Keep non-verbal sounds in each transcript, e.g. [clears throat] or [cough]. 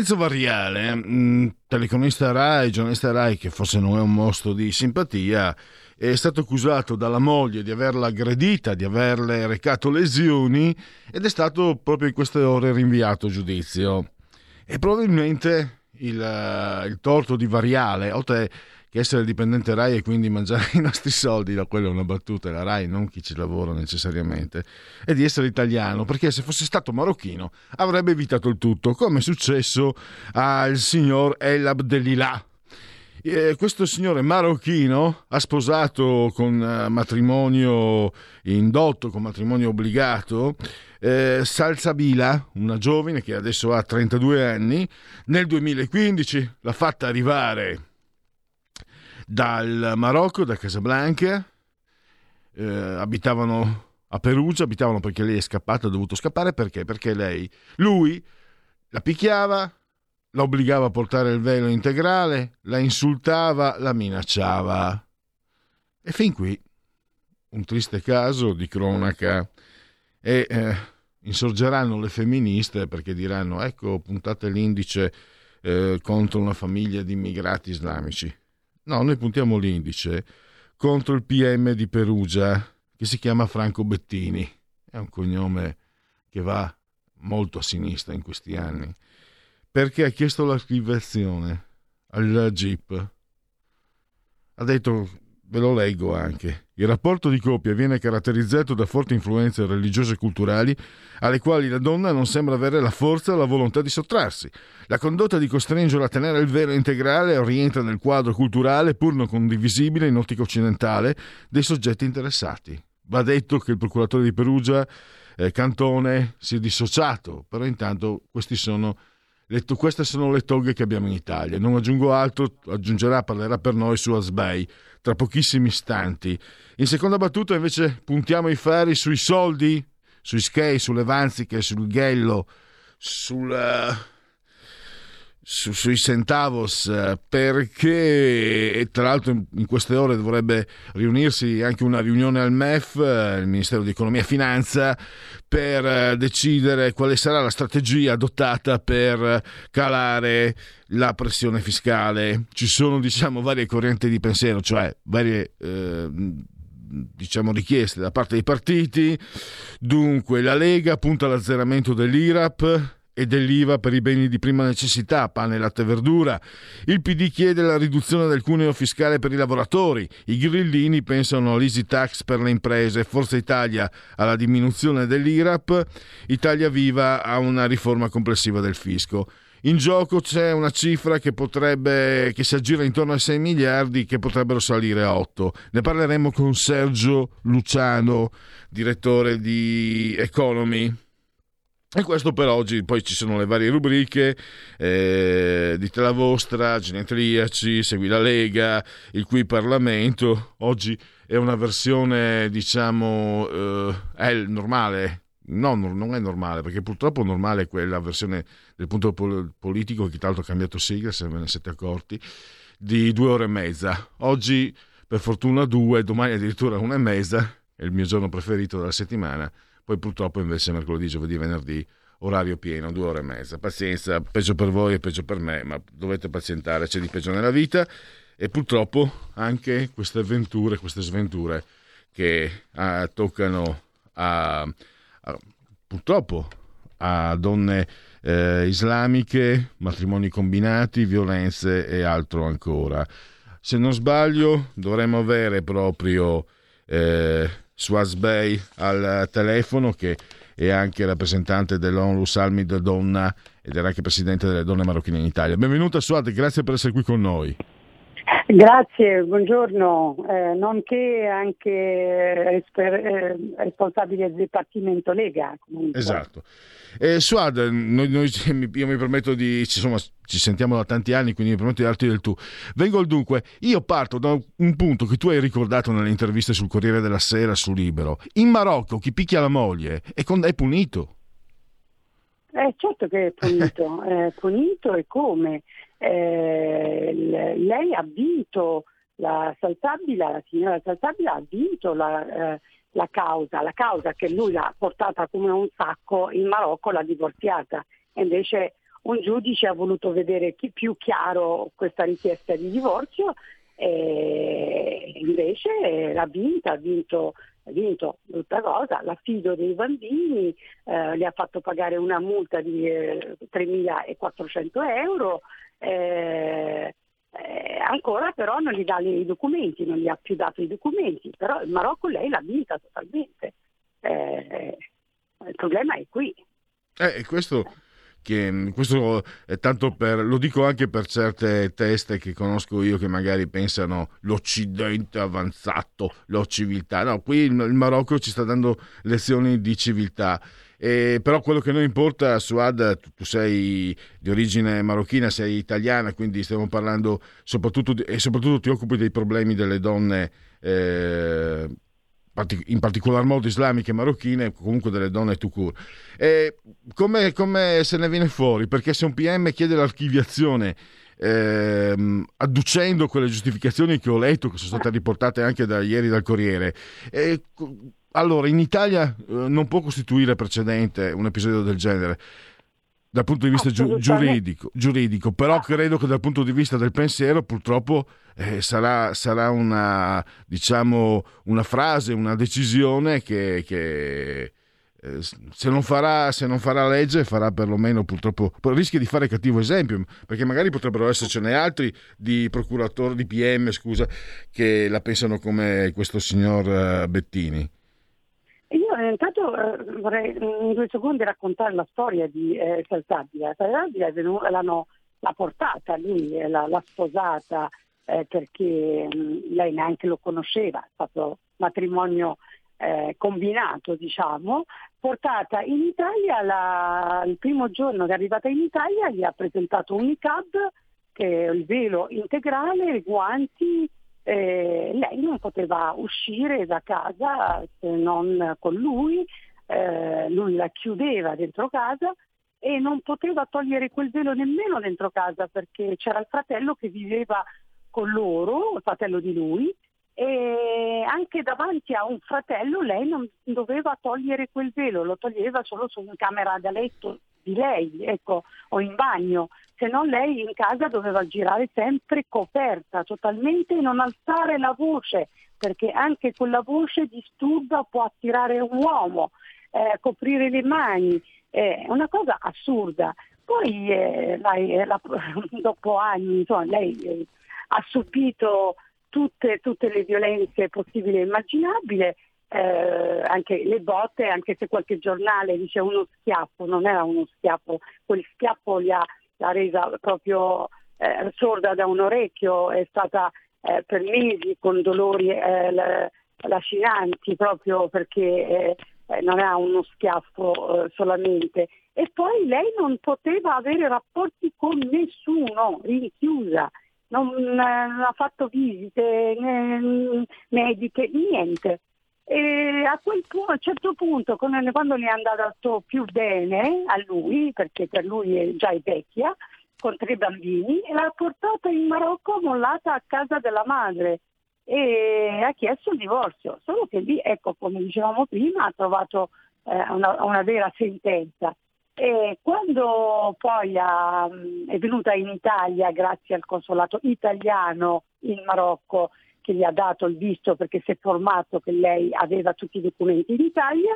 Enzo Variale, mm, telecronista Rai, giornalista Rai, che forse non è un mostro di simpatia, è stato accusato dalla moglie di averla aggredita, di averle recato lesioni ed è stato proprio in queste ore rinviato a giudizio. E probabilmente il, il torto di Variale, oltre che essere dipendente RAI e quindi mangiare [laughs] i nostri soldi, da quella è una battuta, la RAI non chi ci lavora necessariamente, e di essere italiano, perché se fosse stato marocchino avrebbe evitato il tutto, come è successo al signor El Abdelillah. Eh, questo signore marocchino ha sposato con eh, matrimonio indotto, con matrimonio obbligato, eh, Salsabila, una giovane che adesso ha 32 anni, nel 2015 l'ha fatta arrivare dal Marocco, da Casablanca, eh, abitavano a Perugia, abitavano perché lei è scappata, ha dovuto scappare perché? Perché lei, lui la picchiava, la obbligava a portare il velo integrale, la insultava, la minacciava. E fin qui un triste caso di cronaca. E eh, insorgeranno le femministe perché diranno ecco puntate l'indice eh, contro una famiglia di immigrati islamici. No, noi puntiamo l'indice contro il PM di Perugia che si chiama Franco Bettini. È un cognome che va molto a sinistra in questi anni. Perché ha chiesto l'archiviazione al GIP. Ha detto Ve lo leggo anche. Il rapporto di coppia viene caratterizzato da forti influenze religiose e culturali alle quali la donna non sembra avere la forza o la volontà di sottrarsi. La condotta di costringerla a tenere il velo integrale rientra nel quadro culturale, pur non condivisibile in ottica occidentale, dei soggetti interessati. Va detto che il procuratore di Perugia, eh, Cantone, si è dissociato, però intanto questi sono le, queste sono le toghe che abbiamo in Italia. Non aggiungo altro, aggiungerà, parlerà per noi su Asbei tra pochissimi istanti. In seconda battuta invece puntiamo i fari sui soldi, sui skate, sulle vanziche, sul ghello, sul... Uh su, sui centavos eh, perché tra l'altro in queste ore dovrebbe riunirsi anche una riunione al MEF, eh, il Ministero di Economia e Finanza, per eh, decidere quale sarà la strategia adottata per calare la pressione fiscale. Ci sono diciamo varie correnti di pensiero, cioè varie eh, diciamo richieste da parte dei partiti. Dunque la Lega punta all'azzeramento dell'IRAP e dell'IVA per i beni di prima necessità, pane, latte e verdura. Il PD chiede la riduzione del cuneo fiscale per i lavoratori. I grillini pensano all'easy tax per le imprese. Forza Italia alla diminuzione dell'IRAP. Italia Viva a una riforma complessiva del fisco. In gioco c'è una cifra che potrebbe che si aggira intorno a 6 miliardi che potrebbero salire a 8. Ne parleremo con Sergio Luciano, direttore di Economy. E questo per oggi, poi ci sono le varie rubriche, eh, dite la vostra, genetriaci, segui la Lega, il qui Parlamento, oggi è una versione diciamo, eh, è normale, no, non è normale, perché purtroppo normale è quella versione del punto politico, che tra l'altro ha cambiato sigla, se ve ne siete accorti, di due ore e mezza. Oggi per fortuna due, domani addirittura una e mezza, è il mio giorno preferito della settimana, poi purtroppo invece mercoledì, giovedì, venerdì orario pieno, due ore e mezza. Pazienza, peggio per voi e peggio per me, ma dovete pazientare, c'è di peggio nella vita e purtroppo anche queste avventure, queste sventure che ah, toccano a, a, purtroppo a donne eh, islamiche, matrimoni combinati, violenze e altro ancora. Se non sbaglio dovremmo avere proprio eh, Swaz Bey al telefono che è anche rappresentante dell'ONU Salmid Donna ed era anche presidente delle donne marocchine in Italia. Benvenuta Suad, grazie per essere qui con noi. Grazie, buongiorno, eh, nonché anche eh, responsabile del Dipartimento Lega. Comunque. Esatto. Eh, Suad, noi, noi, io mi permetto di, insomma, ci sentiamo da tanti anni, quindi mi permetto di darti del tu. Vengo al dunque, io parto da un punto che tu hai ricordato nelle interviste sul Corriere della Sera, su Libero. In Marocco chi picchia la moglie è, con, è punito. Eh, certo che è punito, [laughs] è punito e come? Eh, lei ha vinto la Saltabila, la signora Saltabila ha vinto la, eh, la, causa, la causa che lui l'ha portata come un sacco in Marocco, l'ha divorziata. E invece un giudice ha voluto vedere chi più chiaro questa richiesta di divorzio e invece l'ha vinta, ha vinto ha vinto brutta cosa, l'affido dei bambini, eh, le ha fatto pagare una multa di eh, 3.400 euro, eh, eh, ancora però non gli dà i documenti, non gli ha più dato i documenti, però il Marocco lei l'ha vinta totalmente. Eh, il problema è qui. Eh, questo che questo è tanto per, lo dico anche per certe teste che conosco io che magari pensano l'Occidente avanzato, la civiltà. No, qui il Marocco ci sta dando lezioni di civiltà. Eh, però quello che noi importa, Suad, tu, sei di origine marocchina, sei italiana, quindi stiamo parlando soprattutto di, e soprattutto ti occupi dei problemi delle donne eh, in particolar modo islamiche marocchine, comunque delle donne tout court. E come, se ne viene fuori? Perché se un PM chiede l'archiviazione ehm, adducendo quelle giustificazioni che ho letto, che sono state riportate anche da ieri dal Corriere, e, allora in Italia eh, non può costituire precedente un episodio del genere dal punto di vista giu- giuridico, giuridico, però credo che dal punto di vista del pensiero purtroppo eh, sarà, sarà una, diciamo, una frase, una decisione che, che eh, se, non farà, se, non farà, legge farà perlomeno purtroppo rischia di fare cattivo esempio perché magari potrebbero essercene altri di procuratori di PM scusa che la pensano come questo signor uh, Bettini eh, intanto eh, vorrei in due secondi raccontare la storia di eh, Saltabile. Saltabile l'hanno l'ha portata lui, eh, l'ha, l'ha sposata eh, perché mh, mm, lei neanche lo conosceva, è stato matrimonio eh, combinato, diciamo, portata in Italia, la, il primo giorno che è arrivata in Italia gli ha presentato un ICAB, che è il velo integrale, guanti, eh, lei non poteva uscire da casa se non con lui, eh, lui la chiudeva dentro casa e non poteva togliere quel velo nemmeno dentro casa perché c'era il fratello che viveva con loro, il fratello di lui, e anche davanti a un fratello lei non doveva togliere quel velo, lo toglieva solo su una camera da letto di lei, ecco, o in bagno, se no lei in casa doveva girare sempre coperta totalmente e non alzare la voce, perché anche con la voce disturba può attirare un uomo, eh, coprire le mani, è una cosa assurda. Poi eh, lei, eh, la, [laughs] dopo anni insomma, lei eh, ha subito tutte, tutte, le violenze possibili e immaginabili, eh, anche le botte, anche se qualche giornale dice uno schiaffo, non era uno schiaffo, quel schiaffo l'ha, l'ha resa proprio eh, sorda da un orecchio, è stata eh, per mesi con dolori eh, lacinanti proprio perché eh, eh, non era uno schiaffo solamente. E poi lei non poteva avere rapporti con nessuno, rinchiusa. Non, non ha fatto visite né, mediche, niente. E a quel punto, a un certo punto, quando ne è andato più bene a lui, perché per lui è già vecchia, con tre bambini, l'ha portata in Marocco mollata a casa della madre e ha chiesto il divorzio. Solo che lì, ecco, come dicevamo prima, ha trovato eh, una, una, vera sentenza. E quando poi ha, è venuta in Italia grazie al consolato italiano in Marocco che gli ha dato il visto perché si è formato che lei aveva tutti i documenti in Italia,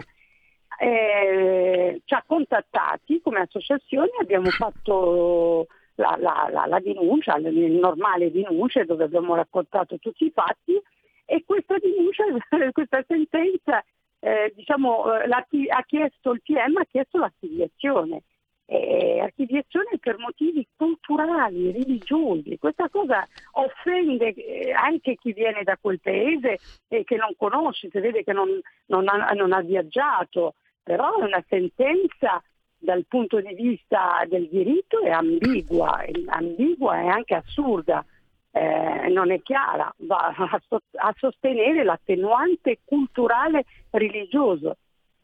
eh, ci ha contattati come associazione, abbiamo fatto la, la, la, la denuncia, le normali denunce dove abbiamo raccontato tutti i fatti e questa denuncia, [laughs] questa sentenza eh, diciamo, eh, ha chiesto, il PM ha chiesto l'archiviazione. Eh, archiviazione per motivi culturali, religiosi. Questa cosa offende eh, anche chi viene da quel paese e che non conosce, si vede che non, non, ha, non ha viaggiato, però è una sentenza dal punto di vista del diritto è ambigua, ambigua e anche assurda, eh, non è chiara, va a, a sostenere l'attenuante culturale religioso.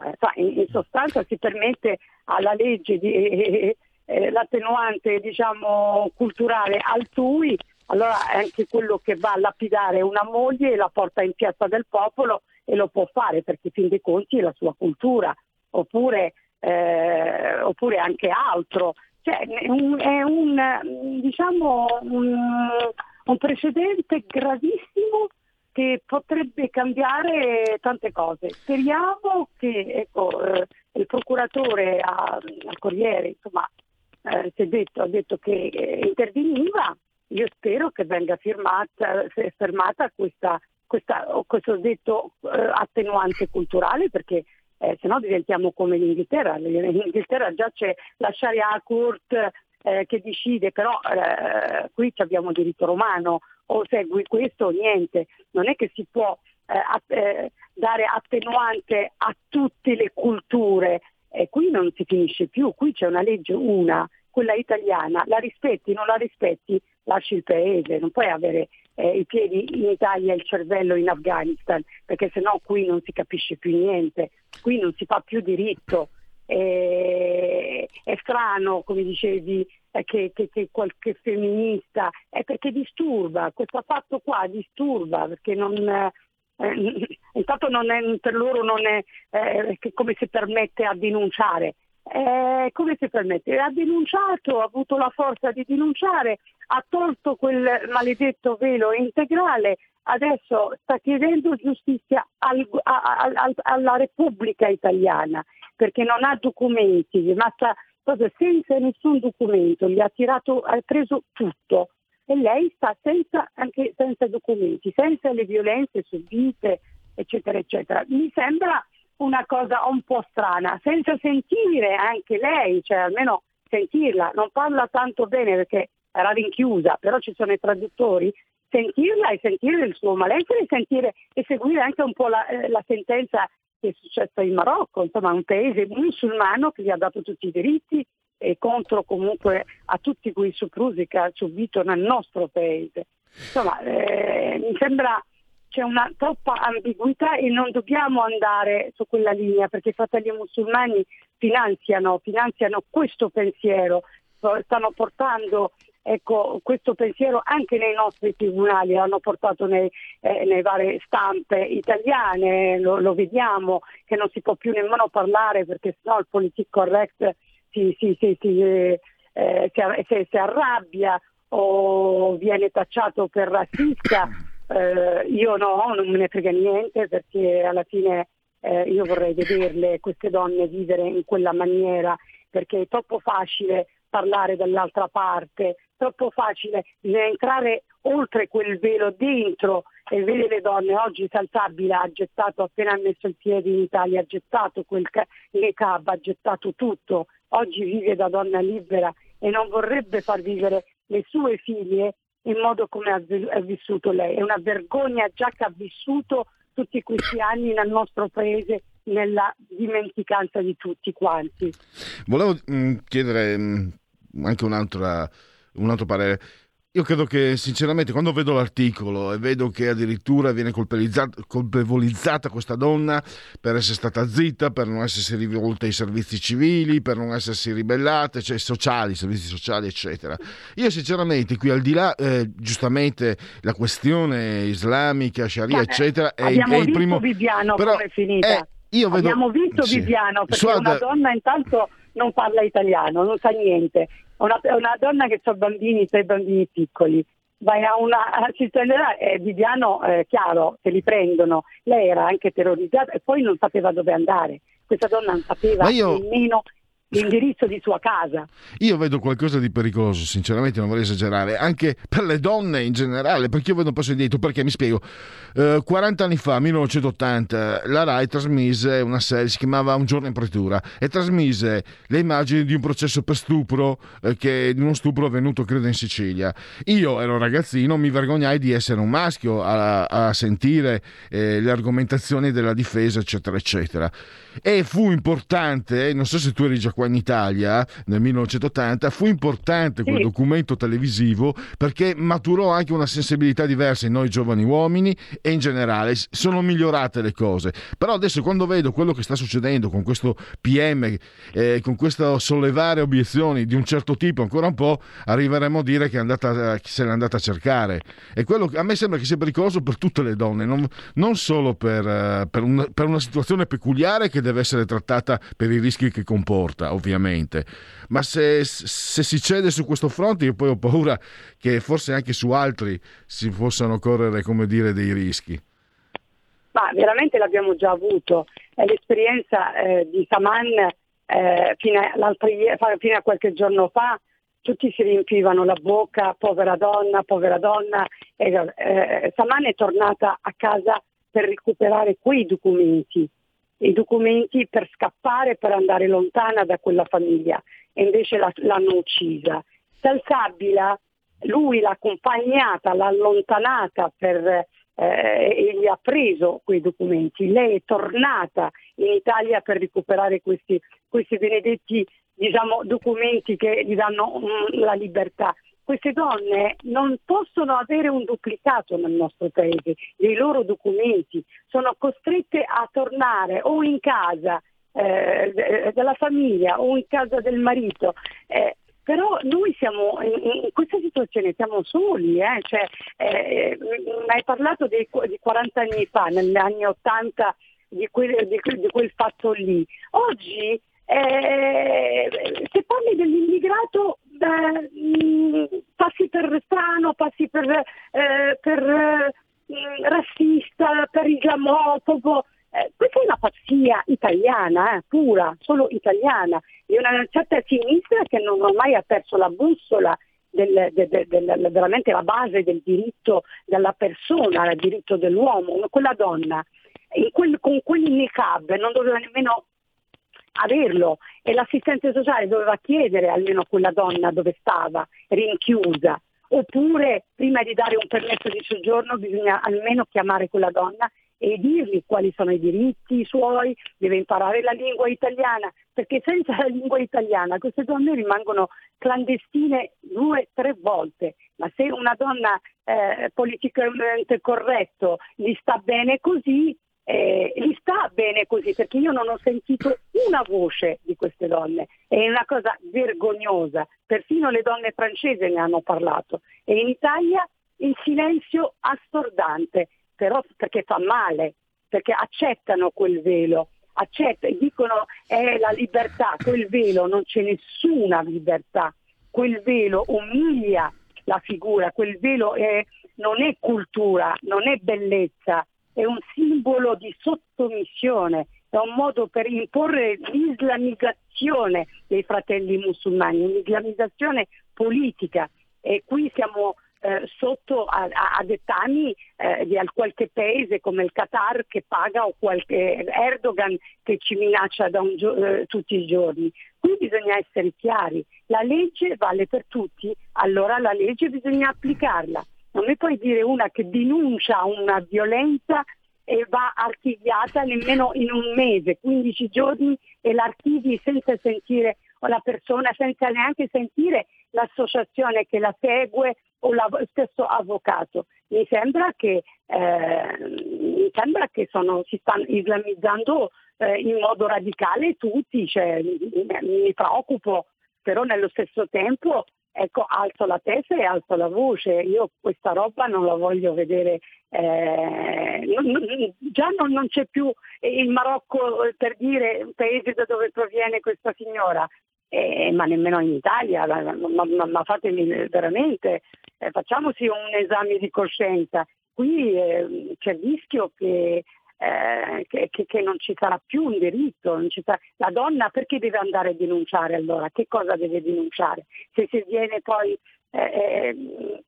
Eh, in, sostanza si permette alla legge di, eh, eh, l'attenuante diciamo, culturale altrui, allora è anche quello che va a lapidare una moglie la porta in piazza del popolo e lo può fare perché fin dei conti è la sua cultura, oppure eh, oppure anche altro. Cioè, è è un, diciamo, un, un precedente gravissimo che potrebbe cambiare tante cose. Speriamo che ecco, eh, il procuratore al Corriere insomma, eh, si è detto, ha detto che eh, interveniva, io spero che venga firmata, fermata questa, questa, questo detto eh, attenuante culturale perché eh, se no diventiamo come l'Inghilterra. In Inghilterra già c'è la Sharia Court eh, che decide, però eh, qui abbiamo diritto romano, o segui questo o niente. Non è che si può eh, eh, dare attenuante a tutte le culture. E qui non si finisce più, qui c'è una legge una, quella italiana, la rispetti, non la rispetti, lasci il paese, non puoi avere eh, i piedi in Italia e il cervello in Afghanistan, perché sennò qui non si capisce più niente, qui non si fa più diritto. Eh, è strano, come dicevi, che, che, che, qualche femminista, è perché disturba, questo fatto qua disturba, perché non, eh, [laughs] intanto non è, per loro non è eh, come si permette a denunciare, eh, come si permette? Ha denunciato, ha avuto la forza di denunciare, ha tolto quel maledetto velo integrale, adesso sta chiedendo giustizia al, a, a, alla Repubblica italiana perché non ha documenti, ma sta proprio senza nessun documento, gli ha, tirato, ha preso tutto. E lei sta senza, anche senza documenti, senza le violenze subite, eccetera, eccetera. Mi sembra una cosa un po' strana, senza sentire anche lei, cioè almeno sentirla, non parla tanto bene perché era rinchiusa, però ci sono i traduttori, sentirla e sentire il suo malessere e, sentire, e seguire anche un po' la, eh, la sentenza che è successa in Marocco, insomma un paese musulmano che gli ha dato tutti i diritti e contro comunque a tutti quei soprusi che ha subito nel nostro paese. Insomma, eh, mi sembra c'è una troppa ambiguità e non dobbiamo andare su quella linea perché i fratelli musulmani finanziano, finanziano questo pensiero, stanno portando ecco, questo pensiero anche nei nostri tribunali, l'hanno portato nei, eh, nelle varie stampe italiane, lo, lo, vediamo che non si può più nemmeno parlare perché sennò il politic correct si, si, si, eh, si arrabbia o viene tacciato per razzista [coughs] eh, io no, non me ne frega niente perché alla fine eh, io vorrei vederle queste donne vivere in quella maniera perché è troppo facile parlare dall'altra parte, troppo facile entrare oltre quel velo dentro e vedere le donne. Oggi Saltabile ha gettato, appena ha messo il piede in Italia, ha gettato quel niqab, ha gettato tutto. Oggi vive da donna libera e non vorrebbe far vivere le sue figlie in modo come ha vissuto lei. È una vergogna già che ha vissuto tutti questi anni nel nostro paese nella dimenticanza di tutti quanti. Volevo mh, chiedere mh, anche un altro parere. Io credo che sinceramente quando vedo l'articolo e vedo che addirittura viene colpevolizzata questa donna per essere stata zitta, per non essersi rivolta ai servizi civili, per non essersi ribellata, cioè sociali, servizi sociali, eccetera. Io sinceramente qui al di là, eh, giustamente la questione islamica, sharia, eccetera, è, è il primo... Viviano però come è finita. È, io vedo... Abbiamo visto sì. Viviano, perché Suad... una donna intanto non parla italiano, non sa niente. Una, una donna che ha bambini, sei bambini piccoli, vai a una [laughs] cittadina e Viviano, eh, chiaro, se li prendono. Lei era anche terrorizzata e poi non sapeva dove andare. Questa donna non sapeva io... nemmeno l'indirizzo di sua casa. Io vedo qualcosa di pericoloso, sinceramente non vorrei esagerare, anche per le donne in generale, perché io vedo un passo indietro, perché mi spiego, eh, 40 anni fa, 1980, la RAI trasmise una serie, si chiamava Un giorno in pretura, e trasmise le immagini di un processo per stupro, eh, che, di uno stupro avvenuto credo in Sicilia. Io ero ragazzino, mi vergognai di essere un maschio a, a sentire eh, le argomentazioni della difesa, eccetera, eccetera. E fu importante, non so se tu eri già qua in Italia nel 1980, fu importante quel sì. documento televisivo perché maturò anche una sensibilità diversa in noi giovani uomini e in generale sono migliorate le cose. Però adesso quando vedo quello che sta succedendo con questo PM, eh, con questo sollevare obiezioni di un certo tipo, ancora un po' arriveremo a dire che è andata, se l'è andata a cercare. E quello, a me sembra che sia pericoloso per tutte le donne, non, non solo per, uh, per, un, per una situazione peculiare che deve essere trattata per i rischi che comporta ovviamente. Ma se, se, si cede su questo fronte, io poi ho paura che forse anche su altri si possano correre, come dire, dei rischi. Ma veramente l'abbiamo già avuto. L'esperienza eh, di Saman eh, fino, a, fino, a, qualche giorno fa. Tutti si riempivano la bocca, povera donna, povera donna. E, eh, Saman è tornata a casa per recuperare quei documenti i documenti per scappare, per andare lontana da quella famiglia e invece la, l'hanno uccisa. Salsabila, lui l'ha accompagnata, l'ha allontanata per, eh, e gli ha preso quei documenti. Lei è tornata in Italia per recuperare questi, questi benedetti diciamo, documenti che gli danno um, la libertà queste donne non possono avere un duplicato nel nostro paese dei loro documenti, sono costrette a tornare o in casa eh, della famiglia o in casa del marito. Eh, però noi siamo in, questa situazione siamo soli, eh? cioè, eh, hai parlato dei, di 40 anni fa, negli anni 80 di quel, di, di quel fatto lì. Oggi eh, se parli dell'immigrato eh, passi per strano, passi per, eh, per eh, razzista, per islamofobo. Eh, questa è una pazzia italiana, eh, pura, solo italiana, di una certa sinistra che non ha perso la bussola del, del, del, veramente la base del diritto della persona, il diritto dell'uomo, quella donna quel, con quel niqab non doveva nemmeno averlo e l'assistente sociale doveva chiedere almeno a quella donna dove stava, rinchiusa. Oppure prima di dare un permesso di soggiorno bisogna almeno chiamare quella donna e dirgli quali sono i diritti suoi, deve imparare la lingua italiana, perché senza la lingua italiana queste donne rimangono clandestine due, tre volte. Ma se una donna eh, politicamente corretto gli sta bene così, eh, gli sta bene così perché io non ho sentito una voce di queste donne, è una cosa vergognosa, perfino le donne francesi ne hanno parlato. E in Italia il silenzio assordante, però perché fa male, perché accettano quel velo, accettano, dicono è la libertà, quel velo non c'è nessuna libertà, quel velo umilia la figura, quel velo è, non è cultura, non è bellezza, è un simbolo di sottomissione, è un modo per imporre l'islamizzazione dei fratelli musulmani, un'islamizzazione politica. E qui siamo eh, sotto a, a, dettami eh, di qualche paese come il Qatar che paga o qualche Erdogan che ci minaccia gio- eh, tutti i giorni. Qui bisogna essere chiari, la legge vale per tutti, allora la legge bisogna applicarla mi puoi dire una che denuncia una violenza e va archiviata nemmeno in un mese, 15 giorni e l'archivi senza sentire la persona, senza neanche sentire l'associazione che la segue o lo stesso avvocato. Mi sembra che, eh, mi sembra che sono, si stanno islamizzando eh, in modo radicale tutti, cioè, mi, mi preoccupo, però nello stesso tempo ecco, alzo la testa e alzo la voce. Io questa roba non la voglio vedere. Eh, non, già non, non, c'è più il Marocco per dire un paese da dove proviene questa signora, eh, ma nemmeno in Italia. Ma, ma, ma fatemi veramente, eh, facciamoci un esame di coscienza. Qui eh, c'è il rischio che eh, che, che, non ci sarà più un diritto, sarà... la donna perché deve andare a denunciare allora? Che cosa deve denunciare? Se si viene poi eh,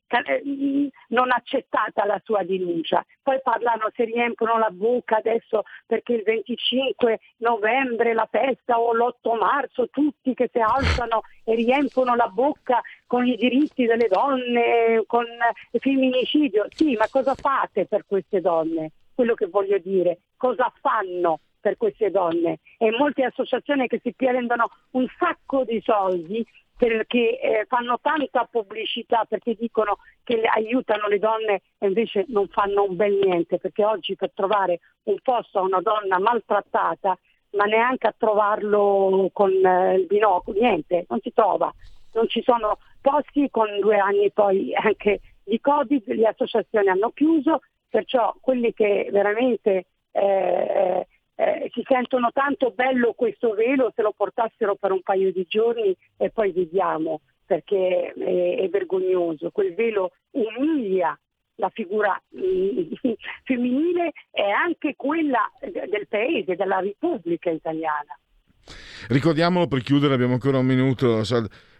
eh, non accettata la sua denuncia. Poi parlano se riempiono la bocca adesso perché il 25 novembre la festa o l'8 marzo tutti che si alzano [laughs] e riempiono la bocca con i diritti delle donne, con il femminicidio. Sì, ma cosa fate per queste donne? Quello che voglio dire, cosa fanno per queste donne. E molte associazioni che si prendono un sacco di soldi perché eh, fanno tanta pubblicità perché dicono che le aiutano le donne e invece non fanno un bel niente perché oggi per trovare un posto a una donna maltrattata ma neanche a trovarlo con eh, il binocolo, niente, non si trova, non ci sono posti con due anni poi anche di Covid, le associazioni hanno chiuso, Perciò quelli che veramente eh, eh, si sentono tanto bello questo velo, se lo portassero per un paio di giorni e poi vediamo, perché è, è vergognoso. Quel velo umilia la figura mm, [laughs] femminile e anche quella del paese, della Repubblica italiana. Ricordiamolo per chiudere, abbiamo ancora un minuto,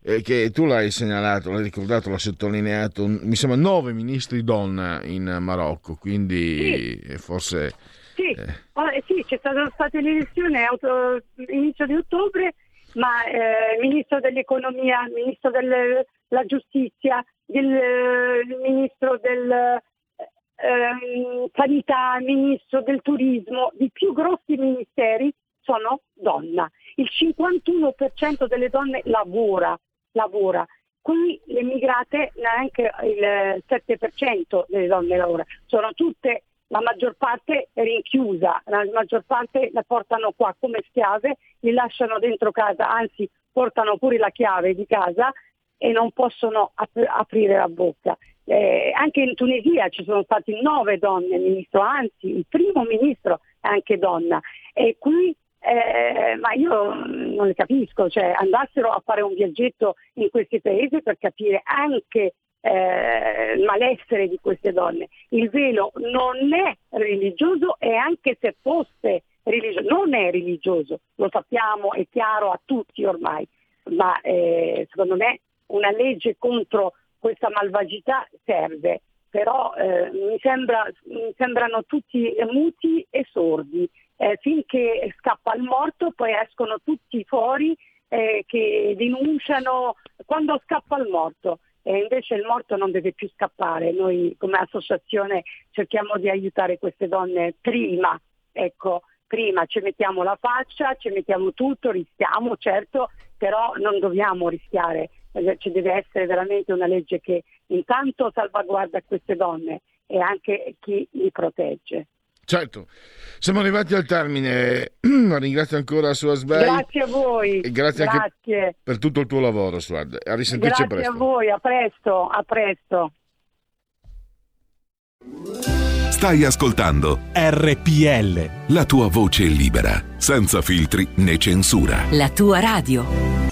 eh, che tu l'hai segnalato, l'hai ricordato, l'hai sottolineato, mi sembra nove ministri donna in Marocco, quindi sì. forse... Sì, eh. oh, eh, sì c'è stata, stata l'elezione auto, inizio di ottobre, ma eh, ministro dell'economia, il ministro della giustizia, il, ministro della eh, sanità, il ministro del turismo, i più grossi ministeri sono donna. Il 51% delle donne lavora, lavora. Qui le immigrate neanche il 7% delle donne lavora, sono tutte, la maggior parte rinchiusa, la maggior parte la portano qua come schiave, li lasciano dentro casa, anzi portano pure la chiave di casa e non possono ap- aprire la bocca. Eh, anche in Tunisia ci sono stati nove donne ministro, anzi il primo ministro è anche donna e qui eh, ma io non le capisco, cioè andassero a fare un viaggetto in questi paesi per capire anche eh, il malessere di queste donne. Il velo non è religioso e anche se fosse religioso, non è religioso, lo sappiamo, è chiaro a tutti ormai, ma eh, secondo me una legge contro questa malvagità serve, però eh, mi, sembra, mi sembrano tutti muti e sordi eh, finché scappa il morto, poi escono tutti fuori eh, che denunciano quando scappa il morto. E invece il morto non deve più scappare. Noi come associazione cerchiamo di aiutare queste donne prima, ecco, prima ci mettiamo la faccia, ci mettiamo tutto, rischiamo, certo, però non dobbiamo rischiare. Eh, ci deve essere veramente una legge che intanto salvaguarda queste donne e anche chi li protegge. Certo, siamo arrivati al termine. [clears throat] Ringrazio ancora Suasbei. Grazie a voi. E grazie, grazie, anche per tutto il tuo lavoro, Suad. A risentirci grazie presto. Grazie a voi, a presto, a presto. Stai ascoltando RPL. La tua voce libera, senza filtri né censura. La tua radio.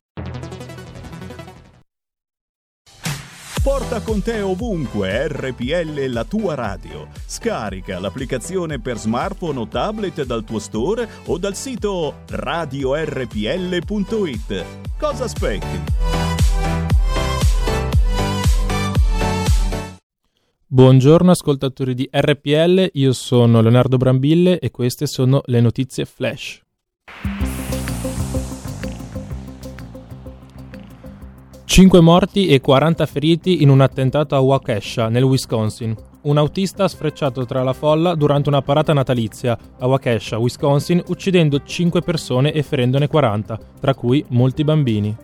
Porta con te ovunque RPL la tua radio. Scarica l'applicazione per smartphone o tablet dal tuo store o dal sito radiorpl.it. Cosa aspetti? Buongiorno ascoltatori di RPL, io sono Leonardo Brambille e queste sono le notizie flash. 5 morti e 40 feriti in un attentato a Waukesha, nel Wisconsin. Un autista sfrecciato tra la folla durante una parata natalizia a Waukesha, Wisconsin, uccidendo 5 persone e ferendone 40, tra cui molti bambini.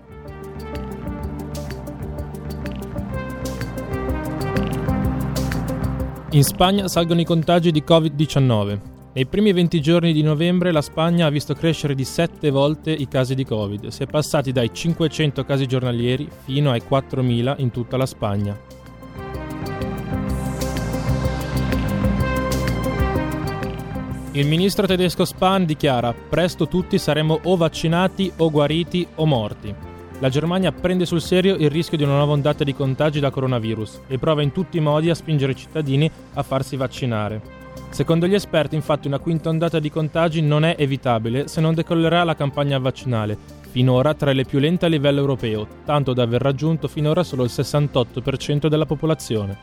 In Spagna salgono i contagi di Covid-19. Nei primi 20 giorni di novembre la Spagna ha visto crescere di 7 volte i casi di Covid. Si è passati dai 500 casi giornalieri fino ai 4.000 in tutta la Spagna. Il ministro tedesco Spahn dichiara: Presto tutti saremo o vaccinati o guariti o morti. La Germania prende sul serio il rischio di una nuova ondata di contagi da coronavirus e prova in tutti i modi a spingere i cittadini a farsi vaccinare. Secondo gli esperti, infatti, una quinta ondata di contagi non è evitabile se non decollerà la campagna vaccinale, finora tra le più lente a livello europeo, tanto da aver raggiunto finora solo il 68% della popolazione.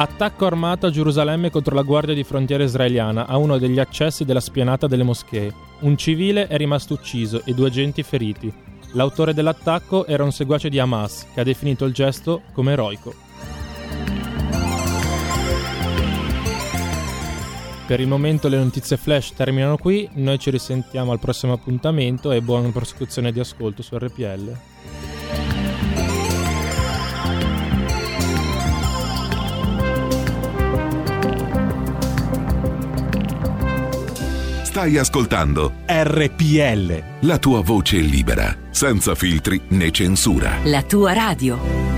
Attacco armato a Gerusalemme contro la guardia di frontiera israeliana a uno degli accessi della spianata delle moschee. Un civile è rimasto ucciso e due agenti feriti. L'autore dell'attacco era un seguace di Hamas, che ha definito il gesto come eroico. Per il momento le notizie flash terminano qui, noi ci risentiamo al prossimo appuntamento e buona prosecuzione di ascolto su RPL. Stai ascoltando RPL. la tua voce libera, senza filtri né censura. La tua radio.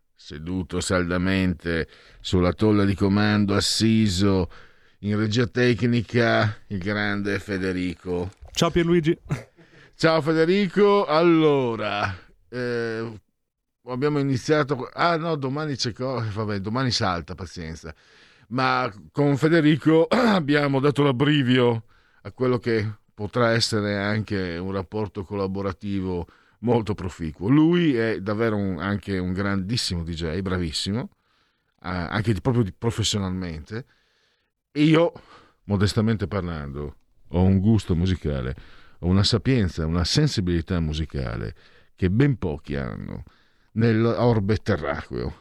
seduto saldamente sulla tolla di comando, assiso in regia tecnica, il grande Federico. Ciao Pierluigi. Ciao Federico, allora, eh, abbiamo iniziato... Ah no, domani c'è cosa, vabbè, domani salta, pazienza. Ma con Federico [clears throat] abbiamo dato l'abbrivio a quello che potrà essere anche un rapporto collaborativo molto proficuo. Lui è davvero un- anche un grandissimo DJ, bravissimo, eh, anche di- proprio di- professionalmente. Io, modestamente parlando, ho un gusto musicale, ho una sapienza, una sensibilità musicale che ben pochi hanno nell'orbe terracqueo.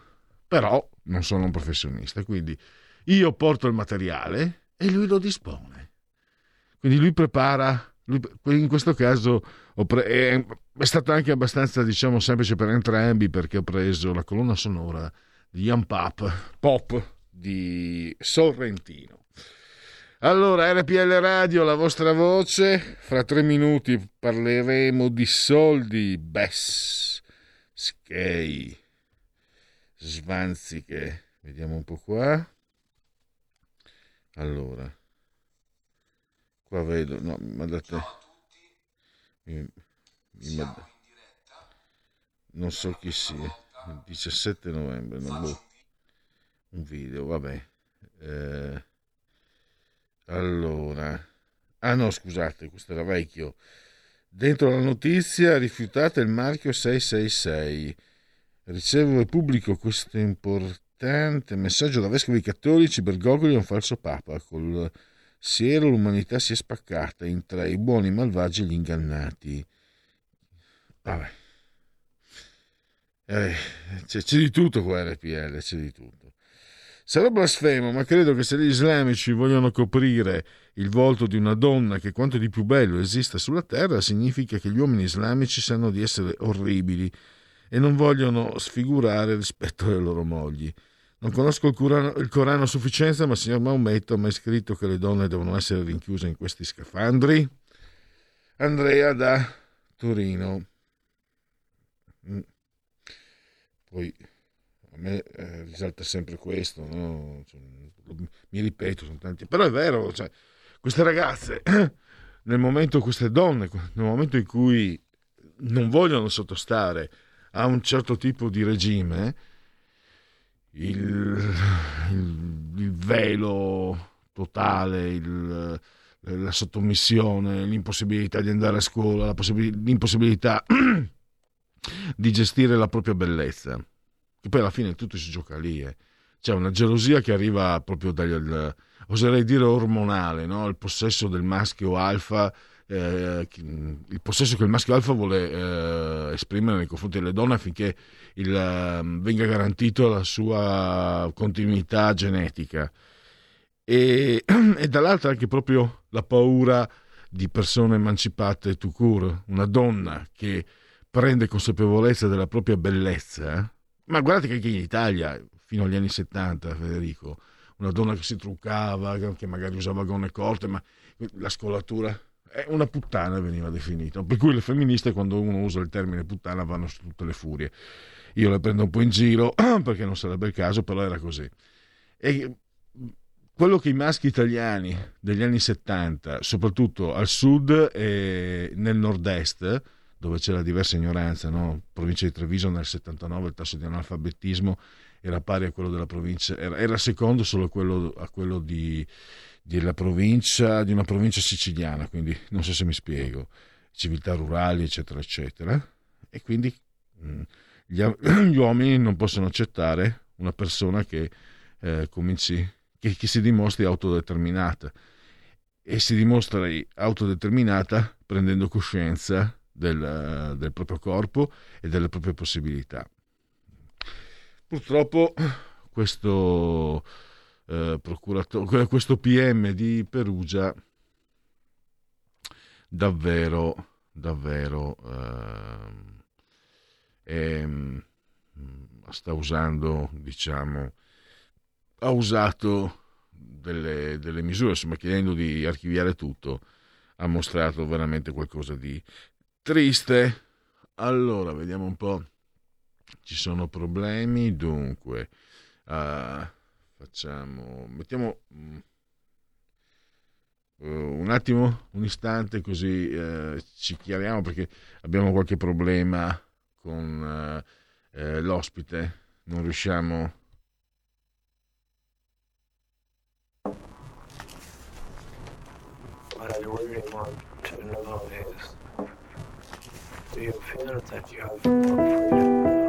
Però non sono un professionista, quindi io porto il materiale e lui lo dispone. Quindi lui prepara, lui- in questo caso pre- è, è stato anche abbastanza diciamo semplice per entrambi perché ho preso la colonna sonora di Young Pop, Pop di Sorrentino. Allora, RPL Radio, la vostra voce. Fra tre minuti parleremo di soldi, Bess, Skei, Svanziche. Vediamo un po' qua. Allora, qua vedo, no, mi mandate... Mi, manda- non so chi sia. Il 17 novembre, non boh. un video, vabbè. Eh, allora, ah no, scusate, questo era vecchio. Dentro la notizia rifiutate il marchio 666. Ricevo e pubblico questo importante messaggio da vescovi cattolici. Bergoglio è un falso papa. Col siero l'umanità si è spaccata in tre, i buoni, i malvagi e gli ingannati. Vabbè. Eh, c'è, c'è di tutto qua RPL, c'è di tutto. Sarò blasfemo, ma credo che se gli islamici vogliono coprire il volto di una donna che quanto di più bello esiste sulla terra, significa che gli uomini islamici sanno di essere orribili e non vogliono sfigurare rispetto alle loro mogli. Non conosco il Corano, il Corano a sufficienza, ma il signor Maometto mi ha scritto che le donne devono essere rinchiuse in questi scafandri. Andrea da Torino. Mm. Poi a me eh, risalta sempre questo, no? Cioè, mi ripeto, sono tanti, però è vero, cioè, queste ragazze, [clears throat] nel momento, queste donne, nel momento in cui non vogliono sottostare a un certo tipo di regime, il, il- il velo totale, il- la sottomissione, l'impossibilità di andare a scuola, la possibi- l'impossibilità [clears throat] di gestire la propria bellezza. Che poi alla fine tutto si gioca lì. eh. C'è una gelosia che arriva proprio dal, oserei dire ormonale, no? il possesso del maschio alfa, eh, il possesso che il maschio alfa vuole eh, esprimere nei confronti delle donne affinché il, eh, venga garantito la sua continuità genetica. E, [clears throat] e dall'altra anche proprio la paura di persone emancipate tout court, una donna che prende consapevolezza della propria bellezza. eh. Ma guardate che anche in Italia, fino agli anni 70, Federico, una donna che si truccava, che magari usava gonne corte, ma la scolatura è una puttana veniva definita. Per cui le femministe, quando uno usa il termine puttana, vanno su tutte le furie. Io le prendo un po' in giro [clears throat] perché non sarebbe il caso, però era così. E quello che i maschi italiani degli anni 70, soprattutto al sud e nel nord-est, dove c'era diversa ignoranza, no? provincia di Treviso nel 79 il tasso di analfabetismo era pari a quello della provincia, era, era secondo solo quello, a quello di, della provincia, di una provincia siciliana, quindi non so se mi spiego, civiltà rurali, eccetera, eccetera. E quindi mh, gli, [clears throat] gli uomini non possono accettare una persona che eh, cominci, che, che si dimostri autodeterminata e si dimostra autodeterminata prendendo coscienza del, del proprio corpo e delle proprie possibilità. Purtroppo questo, eh, questo PM di Perugia davvero, davvero eh, è, sta usando, diciamo, ha usato delle, delle misure, insomma, chiedendo di archiviare tutto, ha mostrato veramente qualcosa di triste. Allora, vediamo un po'. Ci sono problemi, dunque, uh, facciamo, mettiamo mm, uh, un attimo, un istante, così uh, ci chiariamo perché abbiamo qualche problema con eh, l'ospite, non riusciamo. What I really want to know is, do you feel that you have more freedom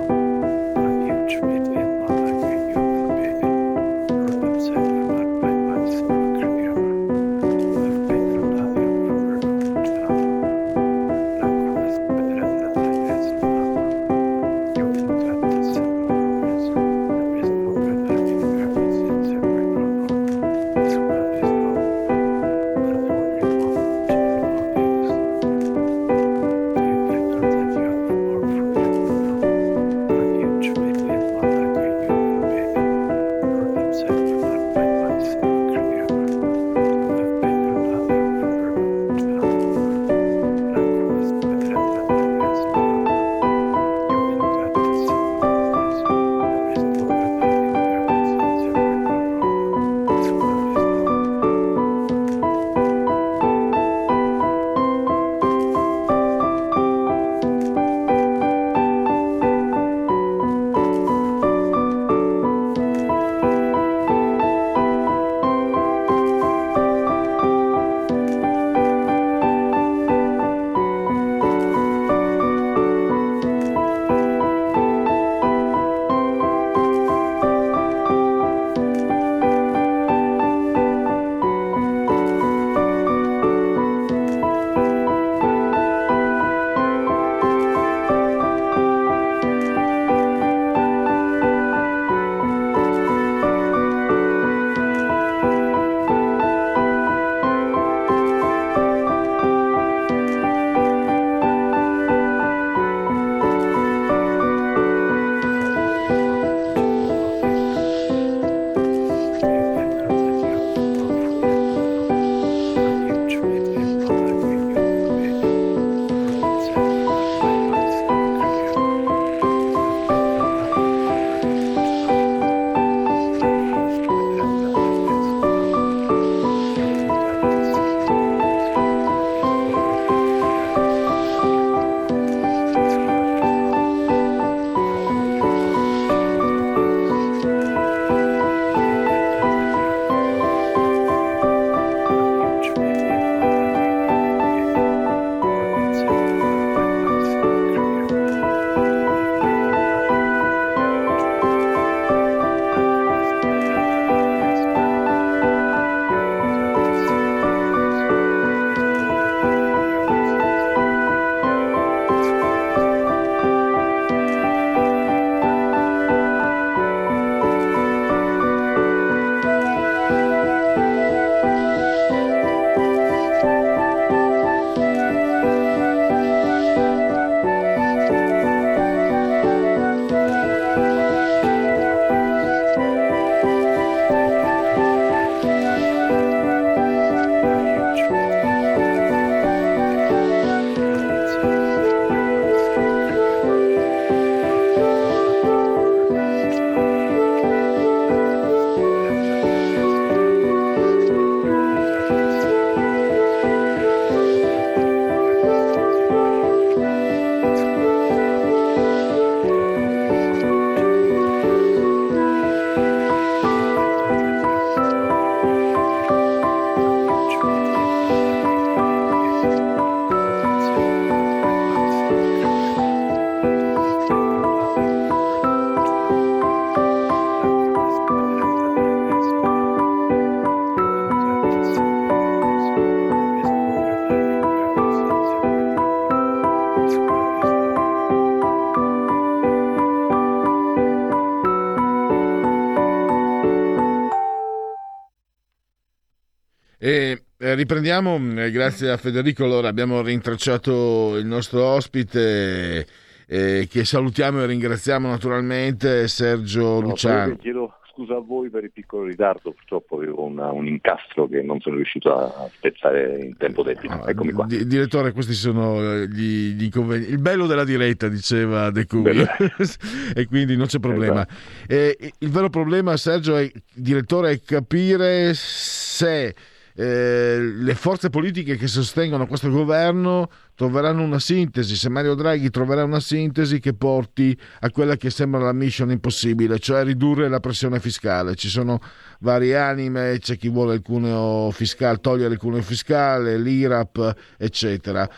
riprendiamo, eh, grazie a Federico, allora abbiamo rintracciato il nostro ospite eh, che salutiamo e ringraziamo naturalmente, Sergio No, Luciano. chiedo scusa a voi per il piccolo ritardo, purtroppo avevo una- un incastro che non sono riuscito a spezzare in tempo debito. Eccomi qua. Di- direttore, questi sono eh, gli, gli inconvenienti. Il bello della diretta, diceva De Bello. [laughs] e quindi non c'è problema. Esatto. Eh, il vero problema, Sergio, è, direttore, è capire se eh, le forze politiche che sostengono questo governo troveranno una sintesi, se Mario Draghi troverà una sintesi che porti a quella che sembra la mission impossibile, cioè ridurre la pressione fiscale. Ci sono varie anime, c'è chi vuole il cuneo fiscale, togliere il cuneo fiscale, l'IRAP, eccetera.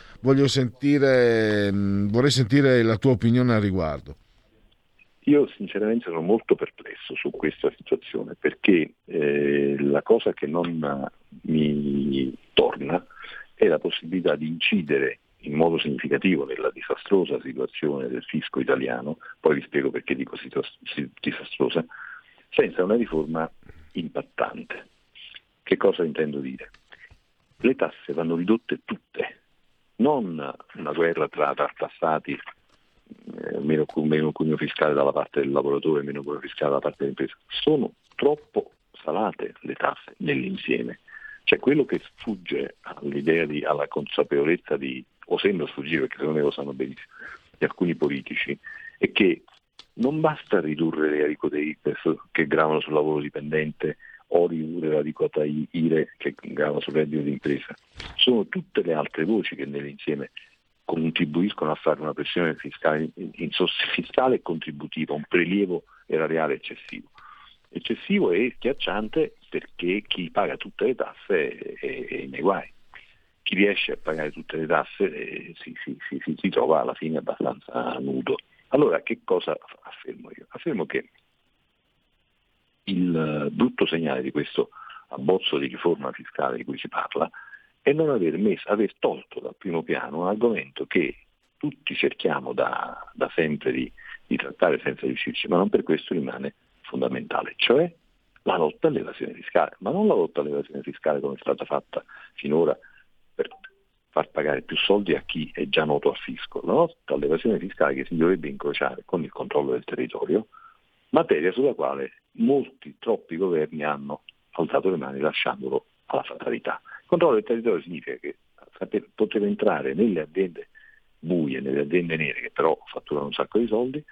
Sentire, mh, vorrei sentire la tua opinione al riguardo. Io sinceramente sono molto perplesso su questa situazione perché eh, la cosa che non mi torna è la possibilità di incidere in modo significativo nella disastrosa situazione del fisco italiano, poi vi spiego perché dico disastrosa, senza una riforma impattante. Che cosa intendo dire? Le tasse vanno ridotte tutte, non una guerra tra tartassati eh, meno, cu- meno cuneo fiscale dalla parte del lavoratore, meno cuneo fiscale dalla parte dell'impresa. Sono troppo salate le tasse nell'insieme. Cioè quello che sfugge all'idea di, alla consapevolezza di, o sembra sfuggire perché secondo me lo sanno benissimo, di alcuni politici, è che non basta ridurre le aliquote IRPEF che gravano sul lavoro dipendente o ridurre l'aliquota I- IRE che grava sul reddito di impresa. Sono tutte le altre voci che nell'insieme contribuiscono a fare una pressione fiscale, fiscale e contributiva, un prelievo erariale eccessivo. Eccessivo e schiacciante perché chi paga tutte le tasse è, è- nei guai. Chi riesce a pagare tutte le tasse eh, si, si- si- si- trova alla fine abbastanza nudo. Allora che cosa affermo io? Affermo che il brutto segnale di questo abbozzo di riforma fiscale di cui si parla è non aver, messo, aver tolto dal primo piano un argomento che tutti cerchiamo da, da sempre di, di trattare senza riuscirci, ma non per questo rimane fondamentale, cioè la lotta all'evasione fiscale, ma non la lotta all'evasione fiscale come è stata fatta finora per far pagare più soldi a chi è già noto al fisco, la lotta all'evasione fiscale che si dovrebbe incrociare con il controllo del territorio, materia sulla quale molti, troppi governi hanno alzato le mani lasciandolo alla fatalità. Controllo del territorio significa che poter entrare nelle aziende buie, nelle aziende nere che però fatturano un sacco di soldi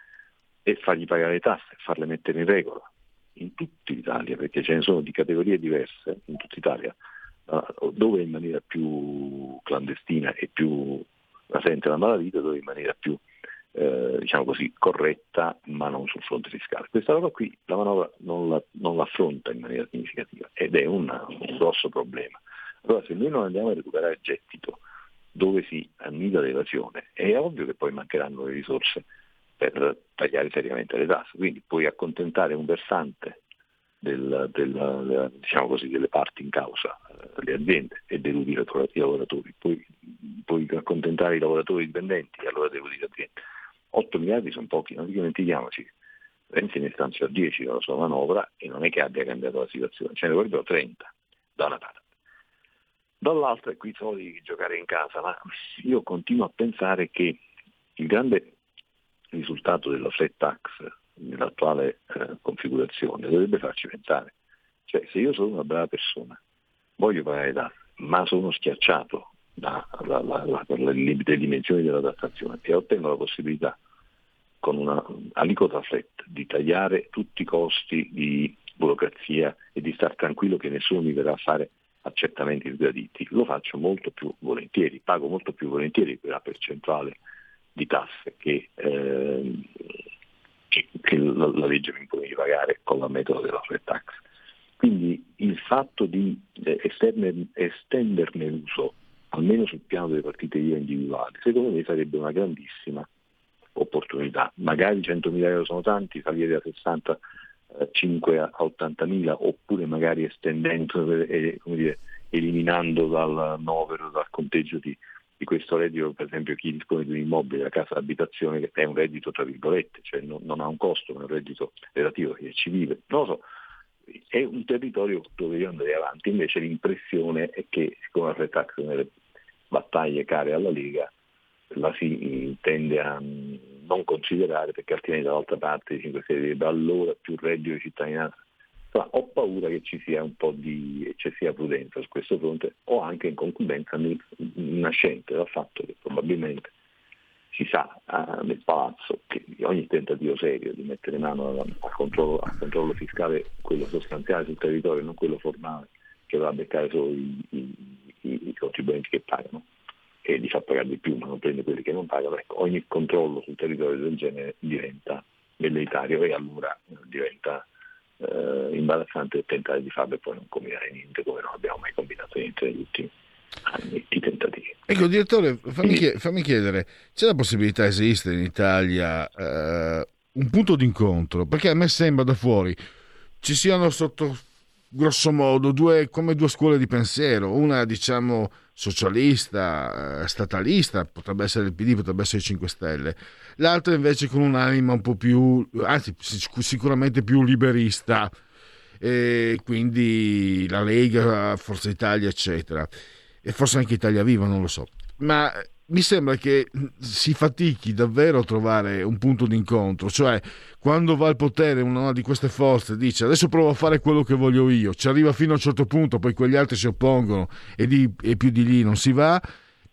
e fargli pagare le tasse, farle mettere in regola in tutta Italia, perché ce ne sono di categorie diverse in tutta Italia, dove in maniera più clandestina e più rasente la malavita, dove in maniera più eh, diciamo così, corretta, ma non sul fronte fiscale. Questa roba qui la manovra non, la- non l'affronta in maniera significativa ed è una- un grosso problema. Allora se noi non andiamo a recuperare gettito dove si annida l'evasione, è ovvio che poi mancheranno le risorse per tagliare seriamente le tasse. Quindi puoi accontentare un versante del- del- diciamo così, delle parti in causa, eh, le aziende, e deludi i lavora- i lavoratori, puoi, puoi accontentare i lavoratori dipendenti e allora deludi le aziende. 8 miliardi sono pochi, non dimentichiamoci. Renzi ne stanzia 10 dalla sua manovra e non è che abbia cambiato la situazione, ce ne vorrebbero 30 da una parte. Dall'altra, e qui soldi giocare in casa, ma io continuo a pensare che il grande risultato della flat tax nell'attuale eh, configurazione dovrebbe farci pensare. Cioè, se io sono una brava persona, voglio pagare tasse, ma sono schiacciato da- da- da- da- dalle dimensioni della tassazione e ottengo la possibilità con una aliquota flat di tagliare tutti i costi di burocrazia e di star tranquillo che nessuno mi verrà a fare accertamenti sgraditi, lo faccio molto più volentieri, pago molto più volentieri quella percentuale di tasse che, ehm, che- che la, la legge mi impone di pagare con il metodo della flat tax. Quindi il fatto di eh, estenderne l'uso, almeno sul piano delle partite IVA individuali, secondo me sarebbe una grandissima opportunità. Magari 100.000 euro sono tanti, salire da 65 a 80.000 oppure magari estendendo e dire, eliminando dal novero, dal conteggio di, di questo reddito, per esempio chi dispone di un immobile, la casa d'abitazione che è un reddito tra virgolette, cioè non, non ha un costo, ma è un reddito relativo che ci vive. Non so, è un territorio dove io andrei avanti, invece l'impressione è che siccome la flat tax nelle battaglie care alla Lega la si tende a non considerare perché altrimenti dall'altra parte i 5 Stelle direbbe allora più reddito di cittadinanza. Insomma, ho paura che ci sia un po' di eccessiva prudenza su questo fronte o anche in concludenza nascente dal fatto che probabilmente si sa eh, nel palazzo che ogni tentativo serio di mettere mano al, controllo, al controllo fiscale, quello sostanziale sul territorio, non quello formale, che va a beccare solo i, i, i contribuenti che pagano e di far pagare di più ma non prende quelli che non pagano, ecco, ogni controllo sul territorio del genere diventa velleitario e allora eh, diventa eh, imbarazzante tentare di farlo e poi non combinare niente come non abbiamo mai combinato niente negli ultimi anni di tentativi. Ecco, direttore, fammi, chied- fammi chiedere, c'è la possibilità, esiste in Italia eh, un punto d'incontro? Perché a me sembra da fuori ci siano sotto grosso modo due, come due scuole di pensiero, una diciamo socialista, eh, statalista, potrebbe essere il PD, potrebbe essere i 5 Stelle, l'altra invece con un'anima un po' più, anzi sicuramente più liberista, e quindi la Lega, Forza Italia, eccetera, e forse anche Italia Viva, non lo so. Ma mi sembra che si fatichi davvero a trovare un punto d'incontro, cioè quando va al potere una di queste forze dice adesso provo a fare quello che voglio io, ci arriva fino a un certo punto, poi quegli altri si oppongono e, di, e più di lì non si va,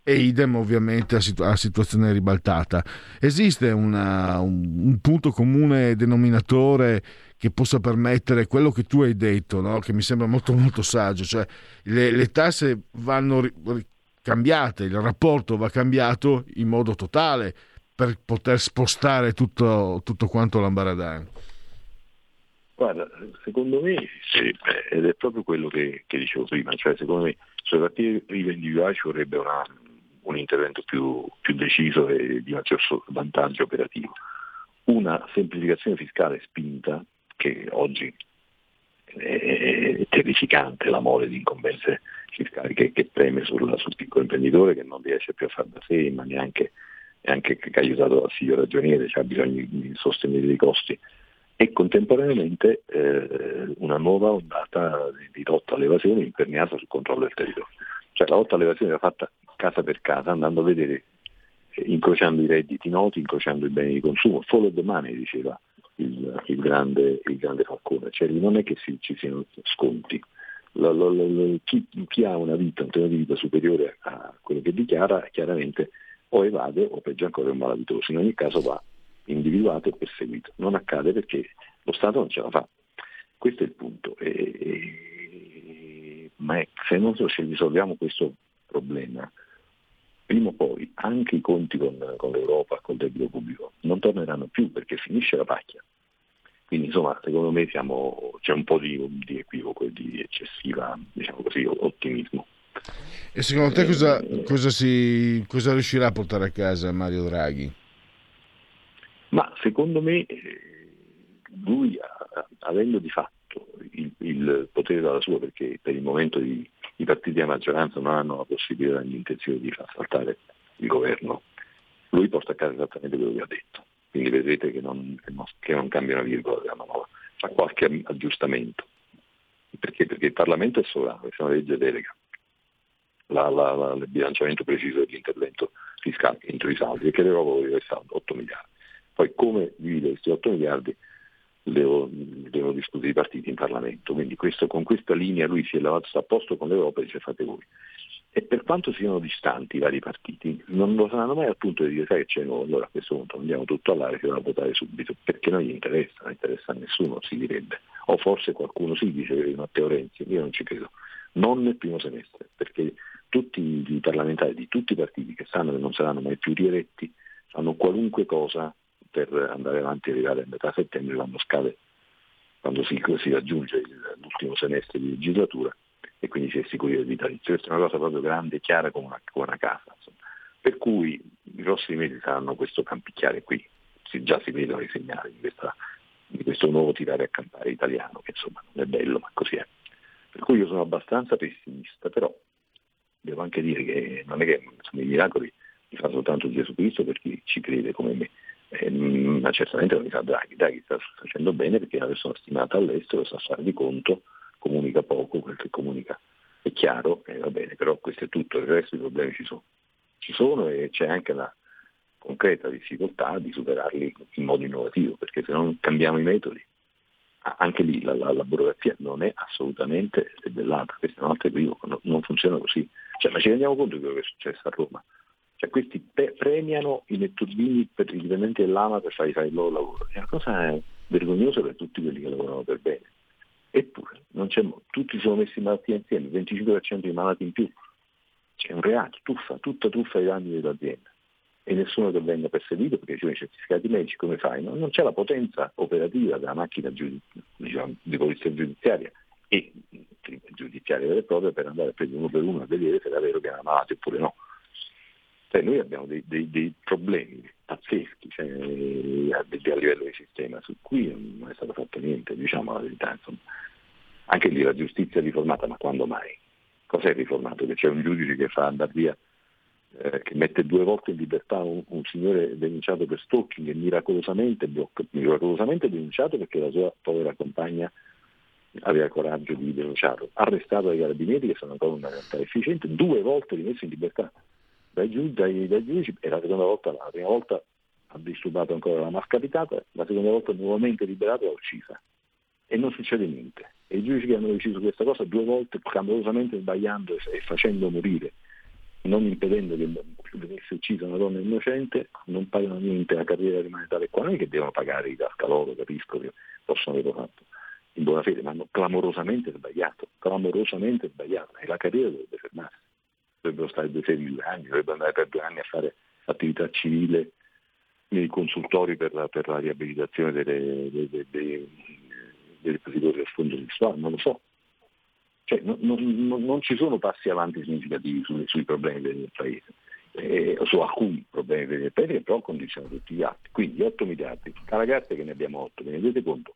e idem ovviamente a, situ- a situazione ribaltata. Esiste una, un, un, punto comune denominatore che possa permettere quello che tu hai detto, no? che mi sembra molto molto saggio, cioè le, le tasse vanno ri- cambiate, il rapporto va cambiato in modo totale per poter spostare tutto, tutto quanto l'ambaradan. Guarda, secondo me sì, ed è proprio quello che, che, dicevo prima, cioè secondo me sulle partite individuali ci vorrebbe una, un intervento più, più, deciso e di maggior vantaggio operativo. Una semplificazione fiscale spinta, che oggi è terrificante la mole di incombenze fiscali che, che preme sul, sul, piccolo imprenditore che non riesce più a far da sé, ma neanche, neanche che ha aiutato dal figlio ragioniere, cioè ha bisogno di sostenere i costi e contemporaneamente eh, una nuova ondata di lotta all'evasione imperniata sul controllo del territorio. Cioè la lotta all'evasione era fatta casa per casa, andando a vedere, eh, incrociando i redditi noti, incrociando i beni di consumo. Solo domani diceva il, il, grande, il grande Falcone, cioè non è che si, ci siano sconti. La, la, la, chi, chi, ha una vita, un tenore di vita superiore a quello che dichiara, chiaramente o evade o peggio ancora è un malavitoso. In ogni caso va individuato e perseguito. Non accade perché lo Stato non ce la fa. Questo è il punto. E, e, ma è, se non ci risolviamo questo problema, prima o poi anche i conti con, con l'Europa, col debito pubblico, non torneranno più perché finisce la pacchia. Quindi insomma, secondo me siamo, c'è un po' di, di equivoco e di eccessiva, diciamo così, ottimismo. E secondo te cosa, cosa, si, cosa riuscirà a portare a casa Mario Draghi? Ma secondo me lui, avendo di fatto il, il potere dalla sua, perché per il momento i, i partiti di maggioranza non hanno la possibilità né l'intenzione di far saltare il governo, lui porta a casa esattamente quello che ha detto. Quindi vedrete che non, che non cambia una virgola della manovra, fa qualche aggiustamento. Perché? Perché il Parlamento è sovrano, è una legge delega. La, la, la, il bilanciamento preciso dell'intervento fiscale entro i saldi e che l'Europa voleva 8 miliardi. Poi come divide questi 8 miliardi devo, devono discutere i partiti in Parlamento. Quindi questo, con questa linea lui si è lavato a posto con l'Europa e dice fate voi. E per quanto siano distanti i vari partiti, non lo saranno mai al punto di dire sai che c'è nuovo, allora a questo punto andiamo tutto all'aria, si va a votare subito, perché non gli interessa, non interessa a nessuno, si direbbe. O forse qualcuno si dice Matteo Renzi, io non ci credo. Non nel primo semestre, perché tutti i parlamentari di tutti i partiti che sanno che non saranno mai più rieletti fanno qualunque cosa per andare avanti e arrivare a metà settembre quando scade, quando si, si raggiunge l'ultimo semestre di legislatura e quindi si è sicuri del vitalizio. Questa è una cosa proprio grande e chiara come una, come una casa. Insomma. Per cui i prossimi mesi saranno questo campicchiare qui, si, già si vedono i segnali di, questa, di questo nuovo tirare a campare italiano, che insomma non è bello, ma così è. Per cui io sono abbastanza pessimista, però devo anche dire che non è che insomma, i miracoli li fa soltanto Gesù Cristo per chi ci crede come me, Ehm, ma certamente non li fa Draghi. Draghi sta facendo bene perché è una persona stimata all'estero, sa fare di conto, comunica poco, quel che comunica è chiaro, e va bene, però questo è tutto, il resto dei problemi ci sono. Ci sono e c'è anche la concreta difficoltà di superarli in modo innovativo, perché se non cambiamo i metodi, anche lì la, la- la burocrazia non è assolutamente debellata, questo è un altro equivoco, no- non funziona così. Cioè, ma ci rendiamo conto di quello che è successo a Roma? Cioè, questi pe- premiano i netturbini per i dipendenti dell'AMA per fargli fare il loro lavoro. È una cosa vergognosa per tutti quelli che lavorano per bene. Eppure, non c'è mo- tutti sono messi in malattia insieme, il 25% di malati in più. C'è un reato, truffa, tutta truffa ai danni dell'azienda. E nessuno che venga perseguito perché ci sono i certificati medici, come fai? No? Non c'è la potenza operativa della macchina giudi- diciamo, di polizia giudiziaria e giudiziaria vera e propria per andare a prendere uno per uno a vedere se è vero che era malato oppure no. Cioè, noi abbiamo dei, dei- dei problemi pazzeschi cioè, a, a livello di sistema su cui non è stato fatto niente, diciamo la verità. Insomma. Anche lì la giustizia è riformata, ma quando mai? Cos'è riformato? Che c'è un giudice che fa andare via, eh, che mette due volte in libertà un, un signore denunciato per stalking e miracolosamente, blocca- miracolosamente denunciato perché la sua povera compagna aveva coraggio di denunciarlo. Arrestato dai carabinieri che sono ancora una realtà efficiente, due volte rimesso in libertà dai, giu- dai- dai giudici e la seconda volta, la prima volta ha disturbato ancora la mascapitata, la seconda volta nuovamente liberato e l'ha uccisa. E non succede niente. E i giudici che hanno deciso questa cosa due volte, clamorosamente sbagliando e facendo morire, non impedendo che venisse uccisa una donna innocente, non pagano niente, la carriera rimane tale qua, non è che devono pagare i cascaloro, capisco che possono averlo fatto in buona fede, ma hanno clamorosamente sbagliato, clamorosamente sbagliato, e la carriera dovrebbe fermarsi dovrebbero stare due sedi due anni, dovrebbero andare per due anni a fare attività civile nei consultori per la, per la riabilitazione delle, dei, dei, dei depositori del fondo sessuale, non lo so. Cioè, non, non- non- ci sono passi avanti significativi sui, sui problemi del paese, eh, su alcuni problemi del paese però condizionano tutti gli altri. Quindi 8 miliardi, ragazzi che ne abbiamo 8, vi rendete conto?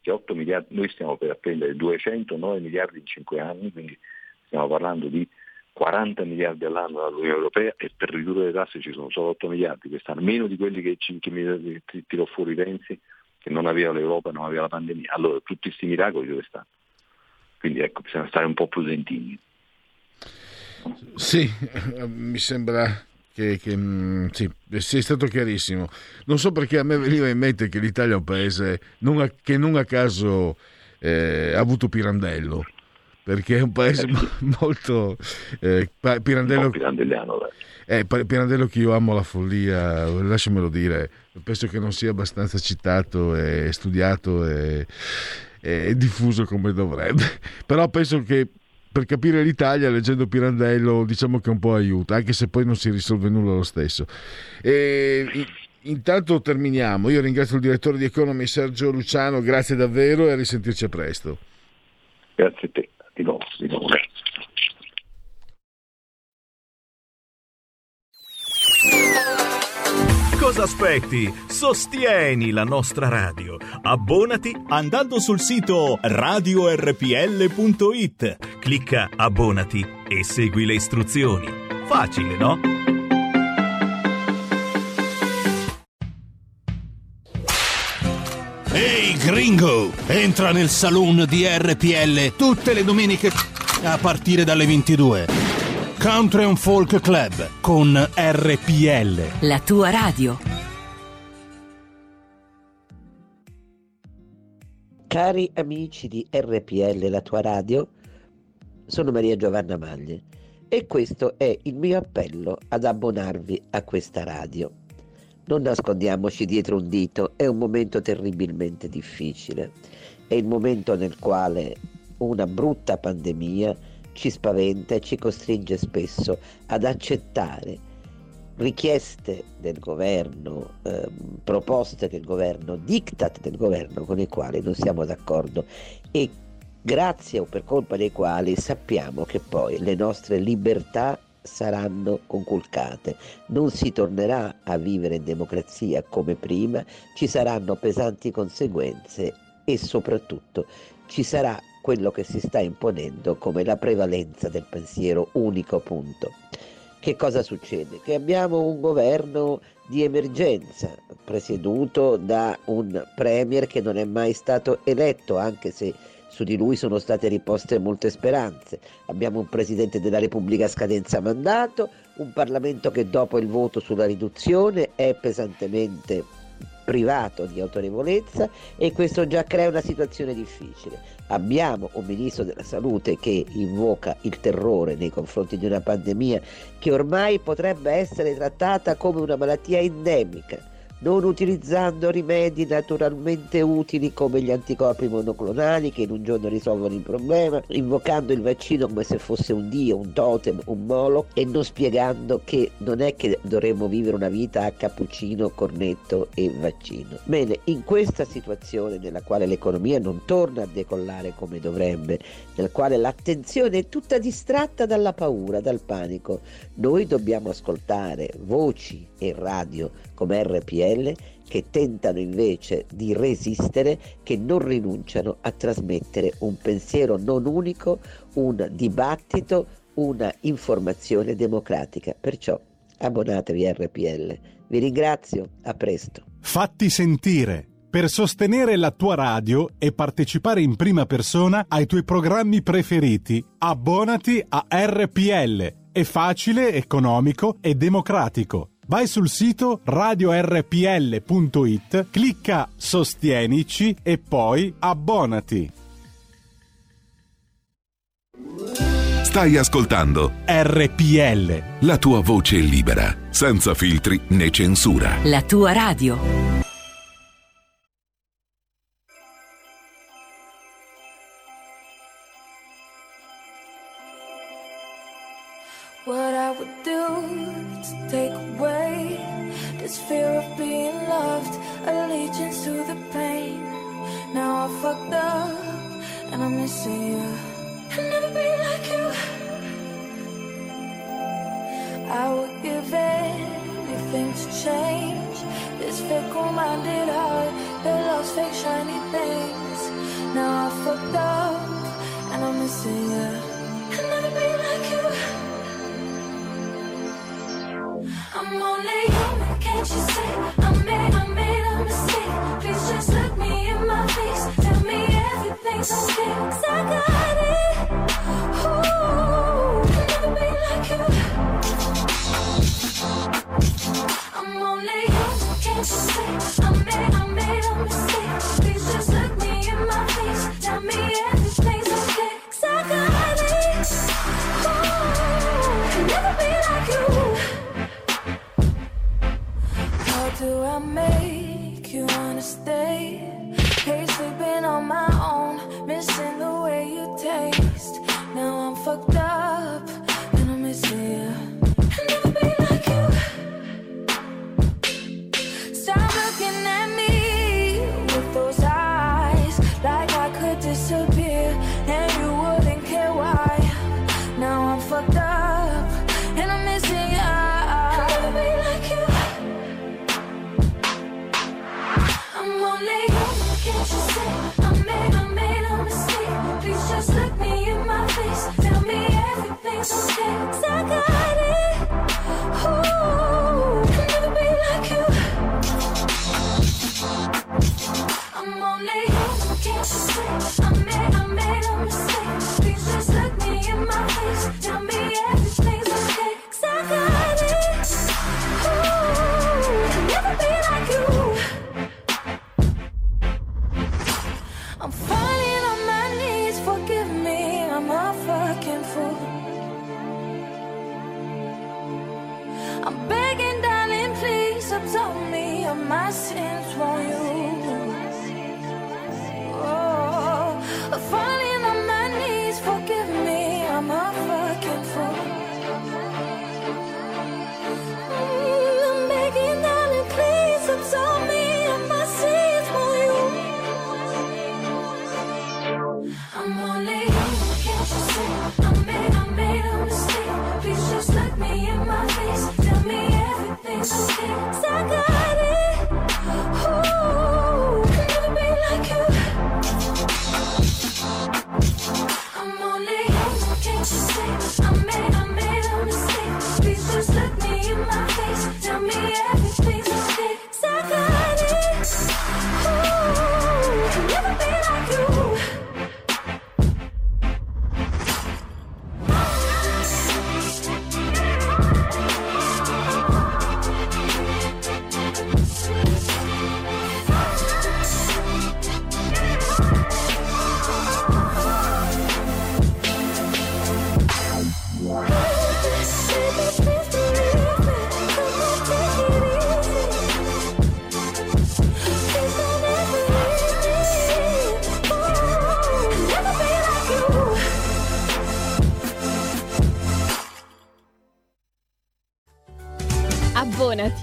Che 8 miliardi, noi stiamo per appendere 209 miliardi in 5 anni, quindi stiamo parlando di 40 miliardi all'anno dall'Unione Europea e per ridurre le tasse ci sono solo 8 miliardi quest'anno, meno di quelli che, che tirò fuori Renzi, che non aveva l'Europa, non aveva la pandemia. Allora tutti questi miracoli dove stanno? Quindi ecco, bisogna stare un po' prudentini. Sì, eh, mi sembra che, che, mm, sì, sia stato chiarissimo. Non so perché a me veniva in mente che l'Italia è un paese non a- che non a caso eh, ha avuto Pirandello, perché è un paese mo- molto... eh, Pirandello, pirandelliano, eh, Pirandello che io amo la follia, lasciamelo dire, penso che non sia abbastanza citato e studiato e, e diffuso come dovrebbe. [laughs] Però penso che per capire l'Italia leggendo Pirandello diciamo che un po' aiuta, anche se poi non si risolve nulla lo stesso. E, intanto terminiamo. Io ringrazio il direttore di Economy Sergio Luciano, grazie davvero e a risentirci a presto. Grazie a te, di nuovo, di grazie. Cosa aspetti? Sostieni la nostra radio. Abbonati andando sul sito radiorpl.it. Clicca abbonati e segui le istruzioni. Facile, no? Ehi gringo, entra nel saloon di RPL tutte le domeniche a partire dalle 22. Country and Folk Club con RPL. La tua radio. Cari amici di RPL, la tua radio, sono Maria Giovanna Maglie e questo è il mio appello ad abbonarvi a questa radio. Non nascondiamoci dietro un dito, è un momento terribilmente difficile, è il momento nel quale una brutta pandemia ci spaventa e ci costringe spesso ad accettare richieste del governo, ehm, proposte del governo, diktat del governo con i quali non siamo d'accordo e grazie o per colpa dei quali sappiamo che poi le nostre libertà saranno conculcate, non si tornerà a vivere in democrazia come prima, ci saranno pesanti conseguenze e soprattutto ci sarà quello che si sta imponendo come la prevalenza del pensiero unico punto che cosa succede? Che abbiamo un governo di emergenza presieduto da un premier che non è mai stato eletto, anche se su di lui sono state riposte molte speranze. Abbiamo un Presidente della Repubblica a scadenza mandato, un Parlamento che dopo il voto sulla riduzione è pesantemente privato di autorevolezza e questo già crea una situazione difficile. Abbiamo un ministro della salute che invoca il terrore nei confronti di una pandemia che ormai potrebbe essere trattata come una malattia endemica non utilizzando rimedi naturalmente utili come gli anticorpi monoclonali che in un giorno risolvono il problema, invocando il vaccino come se fosse un dio, un totem, un molo e non spiegando che non è che dovremmo vivere una vita a cappuccino, cornetto e vaccino. Bene, in questa situazione nella quale l'economia non torna a decollare come dovrebbe, nel quale l'attenzione è tutta distratta dalla paura, dal panico, noi dobbiamo ascoltare voci e radio come RPL che tentano invece di resistere, che non rinunciano a trasmettere un pensiero non unico, un dibattito, una informazione democratica. Perciò abbonatevi a RPL. Vi ringrazio, a presto. Fatti sentire. Per sostenere la tua radio e partecipare in prima persona ai tuoi programmi preferiti, abbonati a RPL. È facile, economico e democratico. Vai sul sito radiorpl.it, clicca Sostienici e poi abbonati. Stai ascoltando RPL. la tua voce libera, senza filtri né censura. La tua radio. I'm. I'm only human, can't you see? I made, I made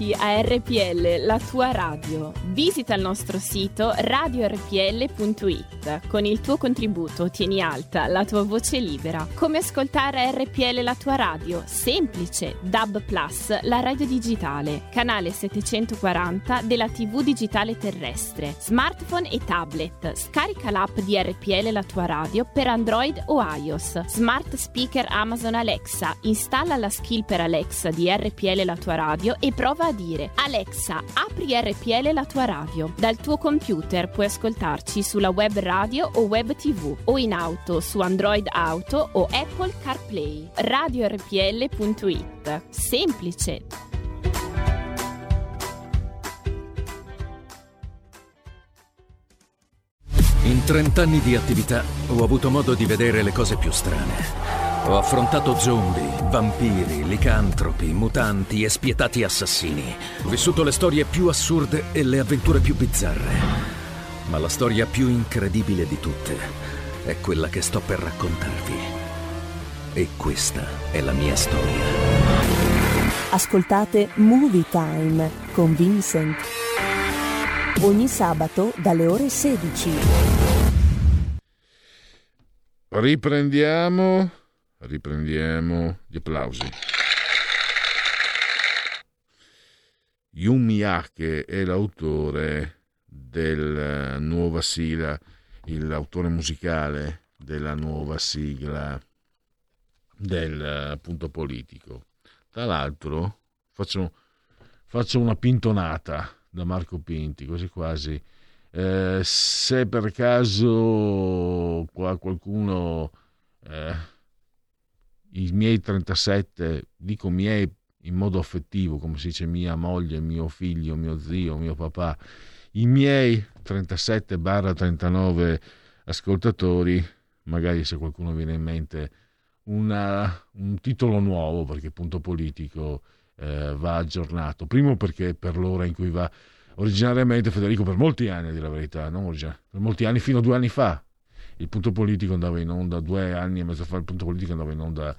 Abbonati a RPL, la tua radio. Visita il nostro sito radiorpl.it. Con il tuo contributo tieni alta la tua voce libera. Come ascoltare RPL la tua radio? Semplice. DAB Plus, la radio digitale. Canale 740 della TV digitale terrestre. Smartphone e tablet. Scarica l'app di RPL la tua radio per Android o iOS. Smart speaker Amazon Alexa. Installa la skill per Alexa di RPL la tua radio e prova a dire Alexa, apri RPL la tua radio. Dal tuo computer puoi ascoltarci sulla web radio o web tv o in auto su Android Auto o Apple CarPlay. RadioRPL.it. Semplice. In 30 anni di attività ho avuto modo di vedere le cose più strane. Ho affrontato zombie, vampiri, licantropi, mutanti e spietati assassini. Ho vissuto le storie più assurde e le avventure più bizzarre. Ma la storia più incredibile di tutte è quella che sto per raccontarvi. E questa è la mia storia. Ascoltate Movie Time con Vincent. Ogni sabato dalle ore 16. Riprendiamo, riprendiamo gli applausi. Yun Miyake è l'autore della nuova sigla, l'autore musicale della nuova sigla del punto politico. Tra l'altro faccio, faccio una pintonata da Marco Pinti, quasi quasi. Eh, se per caso qua qualcuno eh, i miei 37, dico miei in modo affettivo, come si dice mia moglie, mio figlio, mio zio, mio papà, i miei 37-39 ascoltatori, magari se qualcuno viene in mente una, un titolo nuovo, perché punto politico eh, va aggiornato. Primo perché per l'ora in cui va originariamente Federico per molti anni, a dire la verità, non per molti anni, fino a due anni fa, il punto politico andava in onda, due anni e mezzo fa il punto politico andava in onda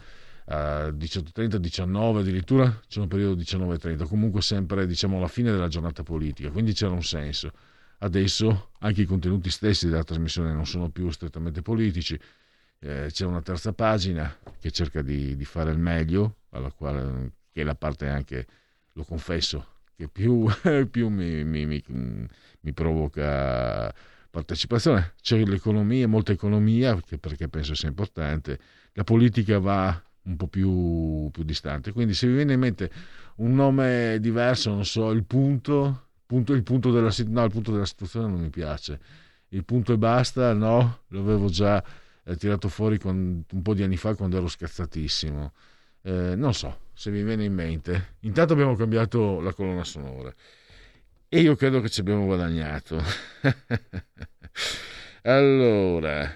a 18.30, 19 addirittura, c'è un periodo 19.30, comunque sempre diciamo alla fine della giornata politica, quindi c'era un senso. Adesso anche i contenuti stessi della trasmissione non sono più strettamente politici, eh, c'è una terza pagina che cerca di, di fare il meglio, alla quale, che è la parte anche, lo confesso, che più, [laughs] più mi, mi, mi, mi, provoca partecipazione. C'è l'economia, molta economia, perché penso sia importante, la politica va un po' più, più distante. Quindi se vi viene in mente un nome diverso, non so, il punto, punto, il, punto della, no, il punto della situazione non mi piace. Il punto e basta, no, l'avevo già eh, tirato fuori con, un po' di anni fa quando ero scazzatissimo. Eh, non so se vi viene in mente. Intanto abbiamo cambiato la colonna sonora e io credo che ci abbiamo guadagnato. [laughs] allora,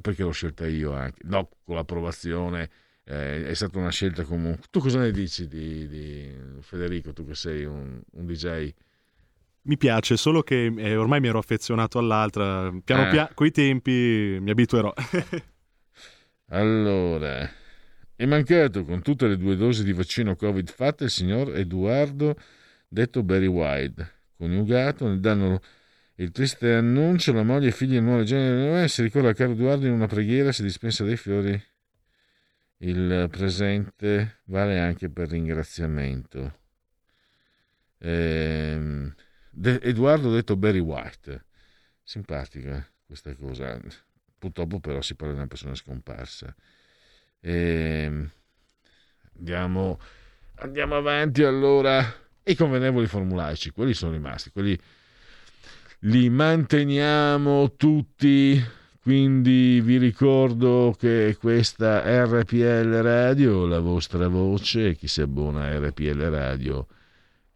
perché l'ho scelta io anche? No, con l'approvazione eh, è stata una scelta comunque. Tu cosa ne dici di, di Federico, tu che sei un, un DJ? Mi piace, solo che eh, ormai mi ero affezionato all'altra. Piano Eh. piano, coi tempi mi abituerò. [laughs] Allora, è mancato con tutte le due dosi di vaccino Covid fatte il signor Edoardo, detto Barry White, coniugato nel danno il triste annuncio, la moglie e figli del nuovo genere si ricorda a caro Edoardo in una preghiera, si dispensa dei fiori. Il presente vale anche per ringraziamento. Ehm, De- Edoardo detto Barry White, simpatica questa cosa. Purtroppo però si parla di una persona scomparsa. Ehm, andiamo, andiamo avanti allora. I convenevoli formulaici, quelli sono rimasti, quelli li manteniamo tutti. Quindi vi ricordo che questa RPL Radio, la vostra voce, chi si abbona a RPL Radio,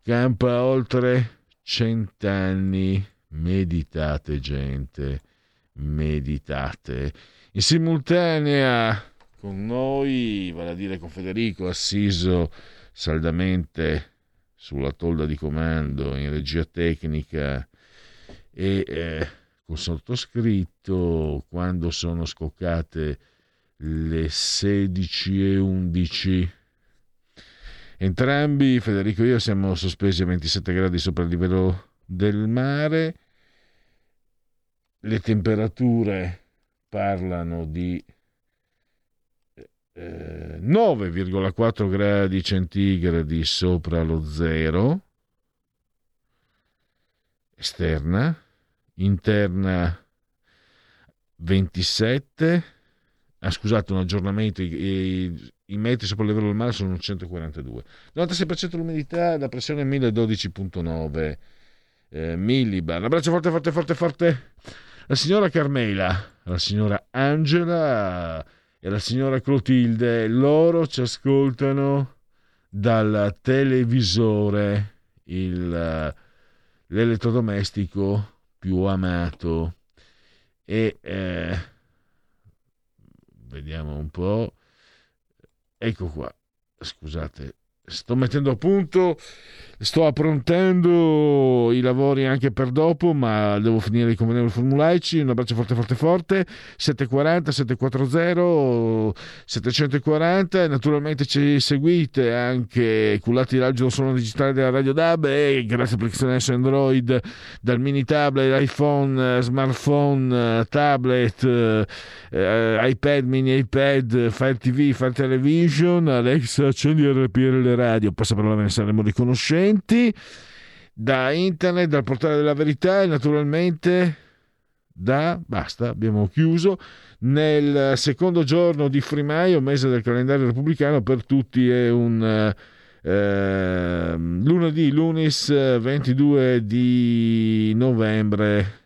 campa oltre cent'anni. Meditate, gente, meditate. In simultanea con noi, vale a dire con Federico, assiso saldamente sulla tolda di comando in regia tecnica e eh, con sottoscritto quando sono scoccate le 16 e 11 entrambi Federico e io siamo sospesi a 27 gradi sopra il livello del mare. Le temperature parlano di eh, 9,4 gradi centigradi sopra lo zero. Esterna, interna 27, ah, scusate un aggiornamento, i, i, i metri sopra il livello del mare sono 142, 96% l'umidità, la pressione 1012.9 eh, millibar, un abbraccio forte forte forte forte la signora Carmela, la signora Angela e la signora Clotilde, loro ci ascoltano dal televisore, il, l'elettrodomestico più amato. E eh, vediamo un po'. Ecco qua, scusate, sto mettendo a punto, sto approntando i lavori anche per dopo, ma devo finire i formulaici. Un abbraccio forte, forte, forte. 740 740 740. E naturalmente ci seguite anche cullati l'agito suono digitale della Radio DAB e grazie all'applicazione Android dal mini tablet, iPhone, smartphone, tablet, eh, iPad, mini iPad, Fire TV, Fire Television. Alexa, accendi RPL radio, passa per ne saremo riconoscenti, da internet, dal portale della verità e naturalmente da, basta, abbiamo chiuso, nel secondo giorno di Frimaio, mese del calendario repubblicano, per tutti è un... Eh, lunedì, lunis 22 di novembre,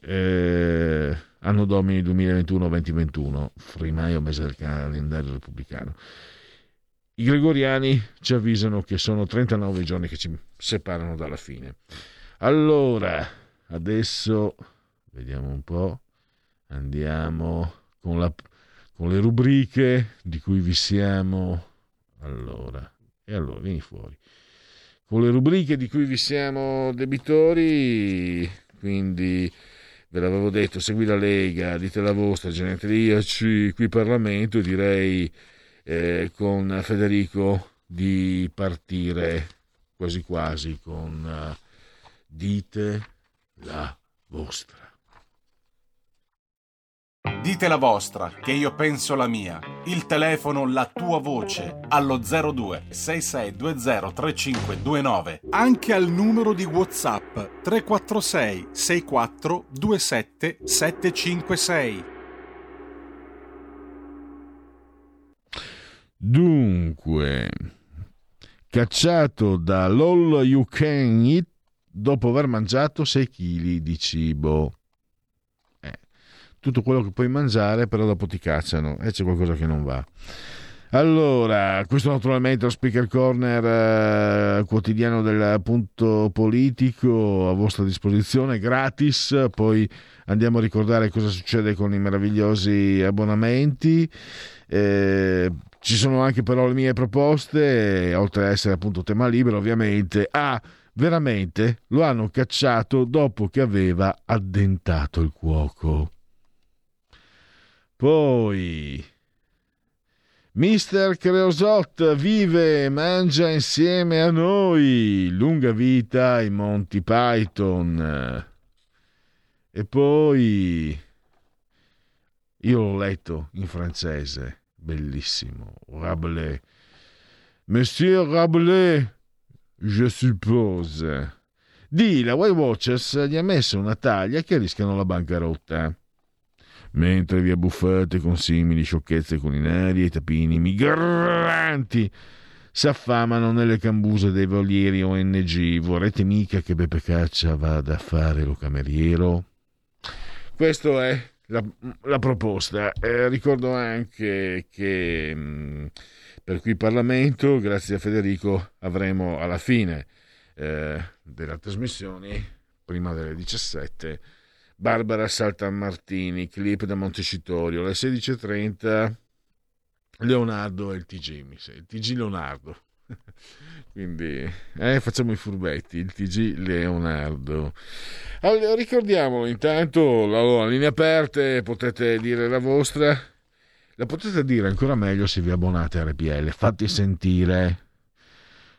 eh, anno domini 2021-2021, Frimaio, mese del calendario repubblicano. I gregoriani ci avvisano che sono 39 giorni che ci separano dalla fine. Allora, adesso vediamo un po', andiamo con, la, con le rubriche di cui vi siamo. Allora, e allora vieni fuori. Con le rubriche di cui vi siamo debitori, quindi ve l'avevo detto, segui la Lega, dite la vostra, genetriaci qui Parlamento direi eh, con Federico di partire quasi quasi con uh, dite la vostra. Dite la vostra, che io penso la mia. Il telefono, la tua voce, allo 02 6620 3529. Anche al numero di WhatsApp 346 64 27 756. Dunque, cacciato da Lol You Can Eat dopo aver mangiato 6 kg di cibo. Eh, tutto quello che puoi mangiare, però dopo ti cacciano e c'è qualcosa che non va. Allora, questo naturalmente è lo speaker corner eh, quotidiano del punto politico a vostra disposizione, gratis. Poi andiamo a ricordare cosa succede con i meravigliosi abbonamenti. Eh, ci sono anche però le mie proposte, oltre ad essere appunto tema libero, ovviamente. Ah, veramente lo hanno cacciato dopo che aveva addentato il cuoco. Poi Mister Creosot vive e mangia insieme a noi. Lunga vita ai Monty Python. E poi io l'ho letto in francese, bellissimo. Rabelais. Monsieur Rabelais, je suppose. Di, la White Watchers gli ha messo una taglia che rischiano la bancarotta mentre vi abbuffate con simili sciocchezze culinarie, i tapini migranti s'affamano nelle cambuse dei volieri ONG. Vorrete mica che Beppe Caccia vada a fare lo cameriero? Questa è la, la proposta. Eh, ricordo anche che mh, per qui Parlamento, grazie a Federico, avremo alla fine eh, della trasmissione, prima delle 17, Barbara Saltamartini, clip da Montecitorio, alle 16.30 Leonardo e il TG, mi sa, il TG Leonardo. [laughs] Quindi eh, facciamo i furbetti, il TG Leonardo. Allora, ricordiamolo intanto, allora, linee aperte, potete dire la vostra. La potete dire ancora meglio se vi abbonate a RPL, fatti sentire.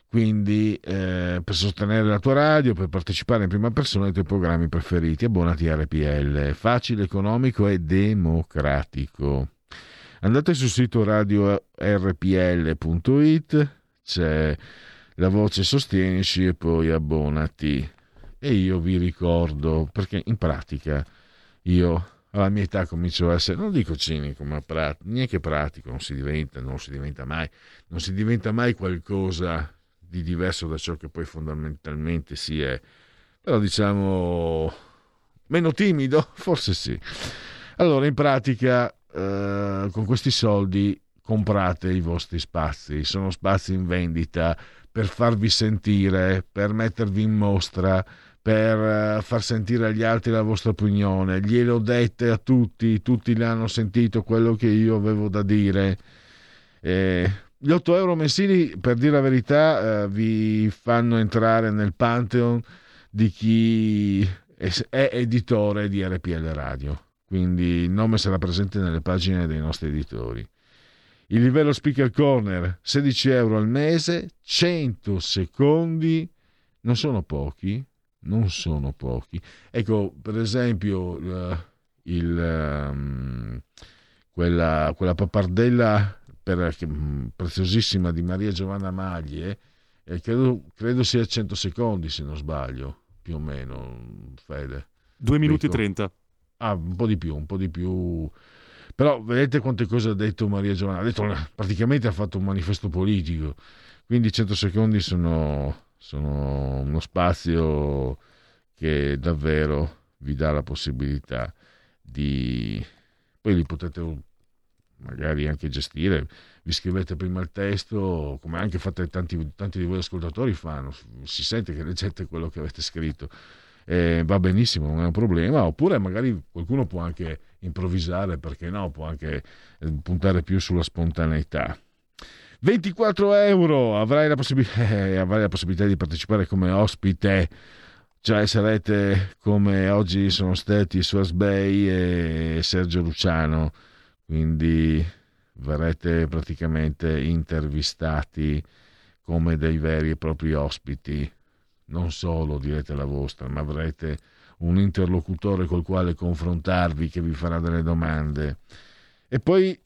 Quindi eh, per sostenere la tua radio, per partecipare in prima persona ai tuoi programmi preferiti, abbonati a RPL. Facile, economico e democratico. Andate sul sito radiorpl.it, c'è la voce Sostienici e poi abbonati. E io vi ricordo, perché in pratica io alla mia età comincio a essere, non dico cinico, ma prat- neanche pratico, non si diventa, non si diventa mai, non si diventa mai qualcosa di diverso da ciò che poi fondamentalmente si è. Però diciamo meno timido, [laughs] forse sì. Allora, in pratica, eh, con questi soldi comprate i vostri spazi, sono spazi in vendita per farvi sentire, per mettervi in mostra, per eh, far sentire agli altri la vostra opinione. Glielo dette a tutti, tutti le hanno sentito quello che io avevo da dire. Eh, gli 8 euro mensili, per dire la verità, eh, vi fanno entrare nel pantheon di chi è editore di RPL Radio. Quindi il nome sarà presente nelle pagine dei nostri editori. Il livello speaker corner 16 euro al mese, 100 secondi, non sono pochi, non sono pochi. Ecco, per esempio, il, il, um, quella, quella pappardella per, che, preziosissima di Maria Giovanna Maglie, eh, credo, credo sia 100 secondi se non sbaglio, più o meno, Fede. 2 minuti e Dico- 30. Ah, un po' di più, un po' di più. Però vedete quante cose ha detto Maria Giovanna. Ha detto, praticamente ha fatto un manifesto politico. Quindi 100 secondi sono, sono uno spazio che davvero vi dà la possibilità di... Poi li potete magari anche gestire. Vi scrivete prima il testo, come anche fate tanti, tanti di voi ascoltatori fanno. Si sente che leggete quello che avete scritto eh, va benissimo, non è un problema, oppure magari qualcuno può anche improvvisare, perché no, può anche eh, puntare più sulla spontaneità. 24 euro avrai la, possib- [laughs] eh, avrai la possibilità di partecipare come ospite, cioè sarete come oggi sono stati Suas Bay e Sergio Luciano, quindi verrete praticamente intervistati come dei veri e propri ospiti non solo direte la vostra, ma avrete un interlocutore col quale confrontarvi che vi farà delle domande. E poi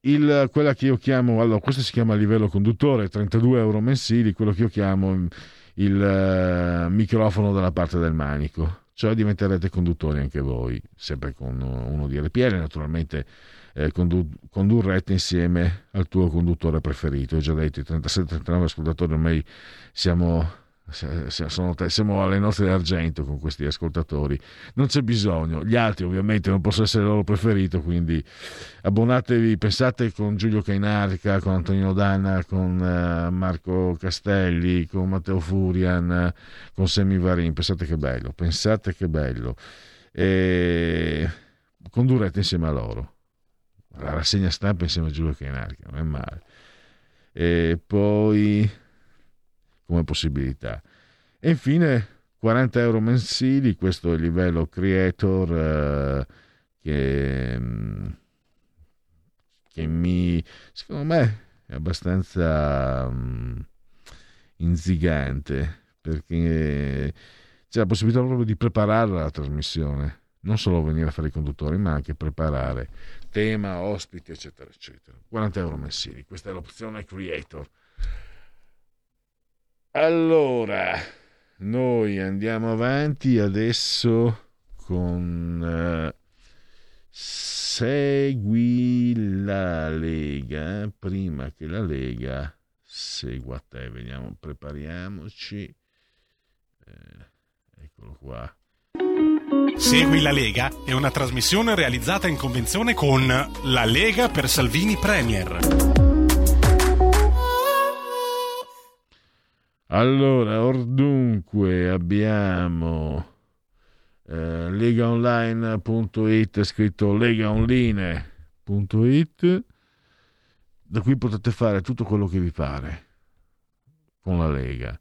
il, quella che io chiamo, allora questo si chiama livello conduttore, 32 euro mensili, quello che io chiamo il eh, microfono dalla parte del manico, cioè diventerete conduttori anche voi, sempre con uno di RPL, naturalmente eh, condu- condurrete insieme al tuo conduttore preferito. Ho già detto, i 37-39 ascoltatori ormai siamo sono, siamo alle nozze d'argento con questi ascoltatori. Non c'è bisogno. Gli altri ovviamente non possono essere il loro preferito quindi abbonatevi. Pensate con Giulio Cainarca con Antonio Danna con uh, Marco Castelli con Matteo Furian con Semi Varin. Pensate che bello pensate che bello. E condurrete insieme a loro. La rassegna stampa insieme a Giulio Cainarca non è male. E poi come possibilità. E infine 40 euro mensili, questo è il livello creator eh, che, che mi, secondo me, è abbastanza um, inzigante perché c'è la possibilità proprio di preparare la trasmissione, non solo venire a fare i conduttori, ma anche preparare tema, ospiti, eccetera, eccetera. 40 euro mensili, questa è l'opzione creator. Allora, noi andiamo avanti adesso con uh, Segui la Lega, prima che la Lega segua te, vediamo, prepariamoci. Eh, eccolo qua. Segui la Lega è una trasmissione realizzata in convenzione con La Lega per Salvini Premier. Allora, or dunque abbiamo eh, legaonline.it scritto legaonline.it da qui potete fare tutto quello che vi pare con la Lega.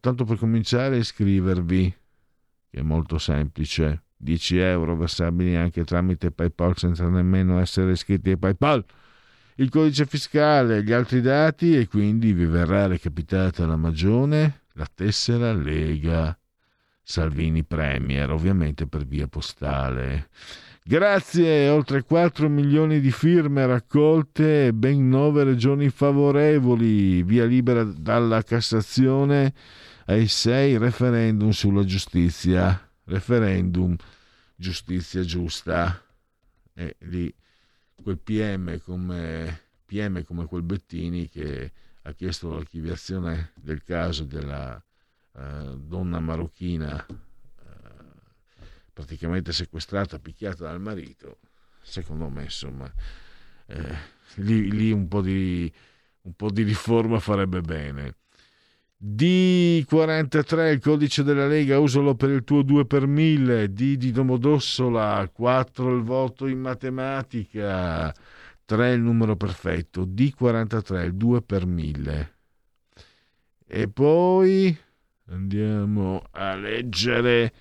Tanto per cominciare, iscrivervi, che è molto semplice. 10 euro versabili anche tramite PayPal senza nemmeno essere iscritti a PayPal. Il codice fiscale, gli altri dati e quindi vi verrà recapitata la magione, la tessera Lega Salvini Premier, ovviamente per via postale. Grazie, oltre 4 milioni di firme raccolte ben 9 regioni favorevoli, via libera dalla Cassazione ai 6 referendum sulla giustizia. Referendum giustizia giusta. E lì quel PM come, PM come quel Bettini che ha chiesto l'archiviazione del caso della eh, donna marocchina praticamente sequestrata, picchiata dal marito, secondo me insomma eh, lì, lì un, po di, un po' di riforma farebbe bene. D43 il codice della Lega, usalo per il tuo 2 per 1000. D di Domodossola, 4 il voto in matematica, 3 il numero perfetto. D43 il 2 per 1000. E poi andiamo a leggere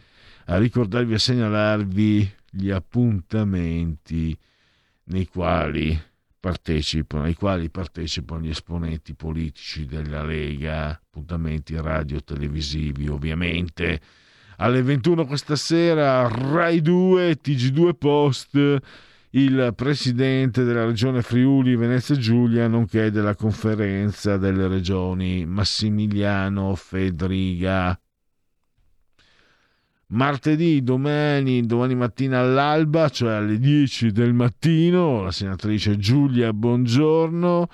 a ricordarvi a segnalarvi gli appuntamenti nei quali ai quali partecipano gli esponenti politici della Lega, appuntamenti radio televisivi ovviamente. Alle 21 questa sera Rai 2, TG2 Post, il presidente della regione Friuli Venezia Giulia, nonché della conferenza delle regioni Massimiliano Fedriga martedì, domani, domani mattina all'alba, cioè alle 10 del mattino, la senatrice Giulia Buongiorno,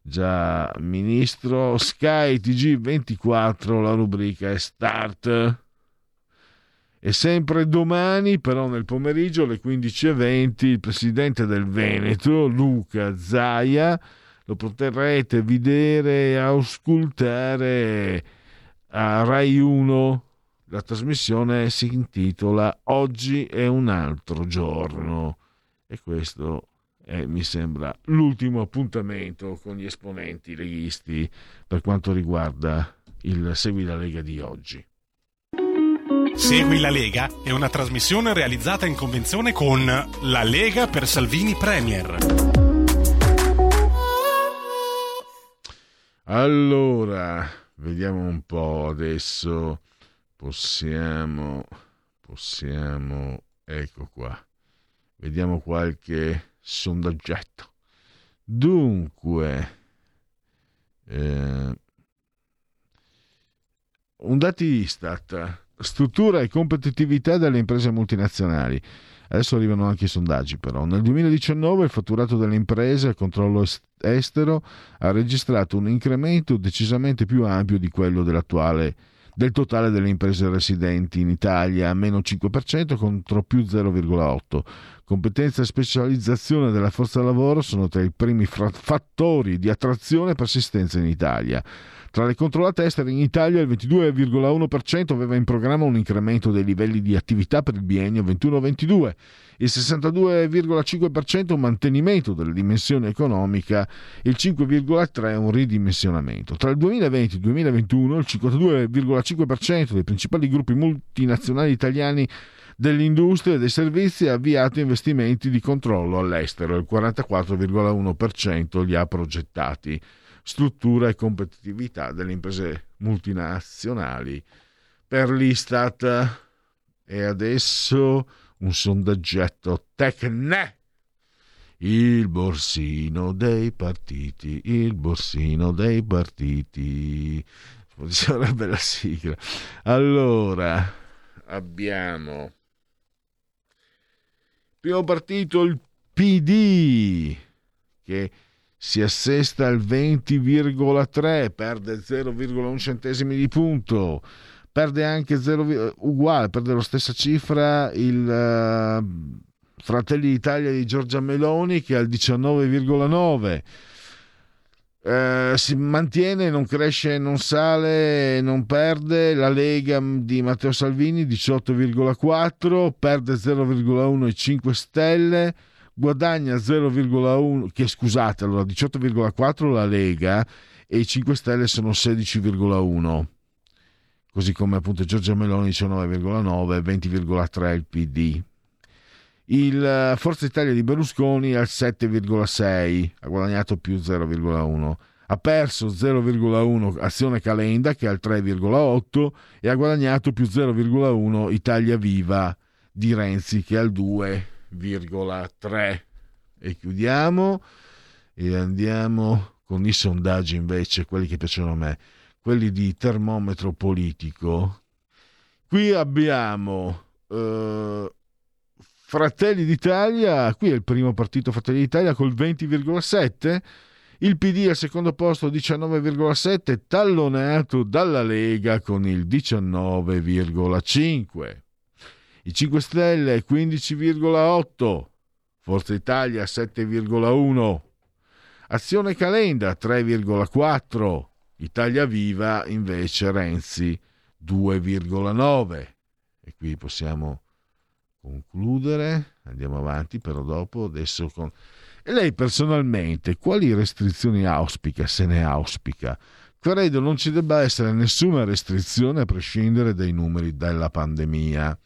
già ministro, Sky TG24, la rubrica è Start. E sempre domani, però nel pomeriggio alle 15.20, il presidente del Veneto, Luca Zaia, lo potrete vedere e ascoltare a Rai 1 la trasmissione si intitola Oggi è un altro giorno e questo è, mi sembra l'ultimo appuntamento con gli esponenti leghisti per quanto riguarda il Segui la Lega di oggi. Segui la Lega è una trasmissione realizzata in convenzione con La Lega per Salvini Premier. Allora, vediamo un po' adesso possiamo, possiamo, ecco qua, vediamo qualche sondaggetto. Dunque, eh, un dato Istat, struttura e competitività delle imprese multinazionali. Adesso arrivano anche i sondaggi però. Nel 2019 il fatturato delle imprese a controllo estero ha registrato un incremento decisamente più ampio di quello dell'attuale del totale delle imprese residenti in Italia, meno 5% contro più 0,8%. Competenza e specializzazione della forza lavoro sono tra i primi fattori di attrazione e persistenza in Italia. Tra le controllate estere in Italia il 22,1% aveva in programma un incremento dei livelli di attività per il biennio 21-22, il 62,5% un mantenimento della dimensione economica, il 5,3% un ridimensionamento. Tra il 2020 e il 2021 il 52,5% dei principali gruppi multinazionali italiani dell'industria e dei servizi ha avviato investimenti di controllo all'estero, il 44,1% li ha progettati struttura e competitività delle imprese multinazionali per l'Istat. E adesso un sondaggetto Tecne. Il borsino dei partiti, il borsino dei partiti. Sarebbe la sigla. Allora, abbiamo primo partito il PD che si assesta al 20,3, perde 0,1 centesimi di punto, perde anche 0, uguale, perde la stessa cifra il uh, Fratelli d'Italia di Giorgia Meloni che è al 19,9. Uh, si mantiene, non cresce, non sale, non perde. La Lega di Matteo Salvini 18,4, perde 0,1 e 5 Stelle guadagna 0,1, che scusate, allora 18,4 la Lega e i 5 Stelle sono 16,1 così come appunto Giorgia Meloni 19,9 20,3 il PD il eh, Forza Italia di Berlusconi al 7,6 ha guadagnato più 0,1 ha perso 0,1 Azione Calenda che è al 3,8 e ha guadagnato più 0,1 Italia Viva di Renzi che è al 2,3 e chiudiamo e andiamo con i sondaggi invece quelli che piacciono a me. Quelli di termometro politico. Qui abbiamo eh, Fratelli d'Italia, qui è il primo partito Fratelli d'Italia col 20,7, il PD al secondo posto 19,7, tallonato dalla Lega con il 19,5. I 5 Stelle 15,8, Forza Italia 7,1, Azione Calenda 3,4, Italia Viva invece Renzi 2,9. E qui possiamo concludere, andiamo avanti però dopo, adesso con... E lei personalmente quali restrizioni auspica, se ne auspica? Credo non ci debba essere nessuna restrizione a prescindere dai numeri della pandemia.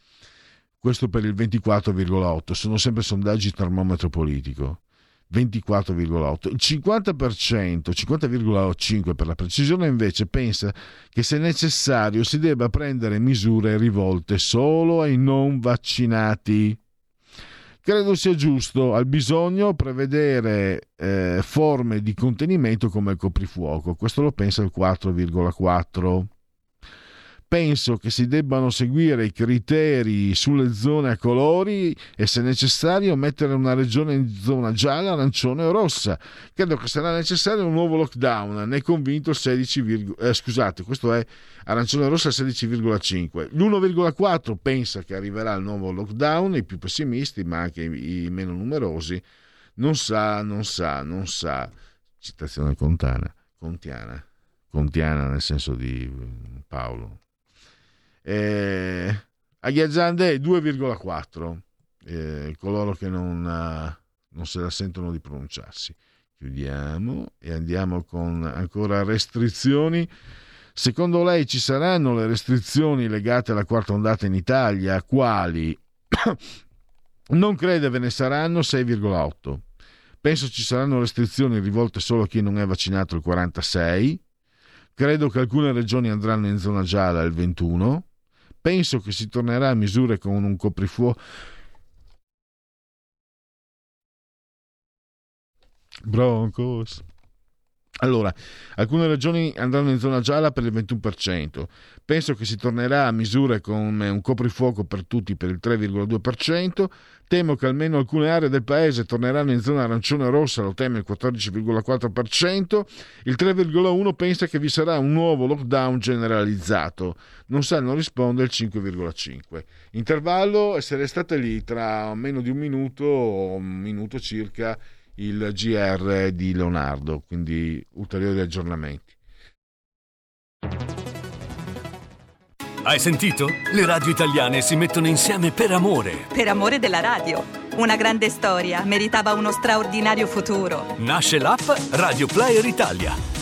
Questo per il 24,8, sono sempre sondaggi termometro politico. 24,8. Il 50%, 50,5 per la precisione invece pensa che se necessario si debba prendere misure rivolte solo ai non vaccinati. Credo sia giusto al bisogno prevedere eh, forme di contenimento come il coprifuoco. Questo lo pensa il 4,4 penso che si debbano seguire i criteri sulle zone a colori e se necessario mettere una regione in zona gialla, arancione o rossa. Credo che sarà necessario un nuovo lockdown, ne è convinto 16, eh, scusate, questo è arancione rossa 16,5. L'1,4 pensa che arriverà il nuovo lockdown, i più pessimisti ma anche i, meno numerosi. Non sa, non sa, non sa. Citazione contana, contiana, contiana nel senso di Paolo eh, Aghiazzande 2,4 eh, coloro che non, uh, non se la sentono di pronunciarsi. Chiudiamo e andiamo con ancora restrizioni. Secondo lei ci saranno le restrizioni legate alla quarta ondata in Italia? Quali? [coughs] Non crede ve ne saranno 6,8 penso ci saranno restrizioni rivolte solo a chi non è vaccinato il 46 credo che alcune regioni andranno in zona gialla il 21 penso che si tornerà a misure con un coprifuoco. Broncos. Allora, alcune regioni andranno in zona gialla per il 21%, penso che si tornerà a misure con un coprifuoco per tutti per il 3,2%, temo che almeno alcune aree del paese torneranno in zona arancione rossa, lo teme il 14,4%, il 3,1% pensa che vi sarà un nuovo lockdown generalizzato, non sa, non risponde il 5,5%. Intervallo, essere state lì tra meno di un minuto o un minuto circa il GR di Leonardo, quindi ulteriori aggiornamenti. Hai sentito? Le radio italiane si mettono insieme per amore. Per amore della radio. Una grande storia meritava uno straordinario futuro. Nasce l'app Radio Player Italia.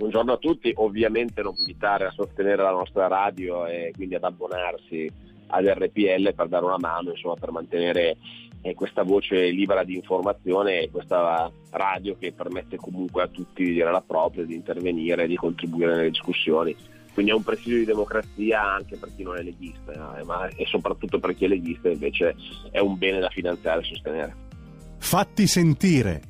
Buongiorno a tutti, ovviamente non invitare a sostenere la nostra radio e quindi ad abbonarsi ad RPL per dare una mano, insomma, per mantenere eh, questa voce libera di informazione e questa radio che permette comunque a tutti di dire la propria, di intervenire, di contribuire nelle discussioni. Quindi è un presidio di democrazia anche per chi non è leghista, eh, ma e soprattutto per chi è leghista invece è un bene da finanziare e sostenere. Fatti sentire.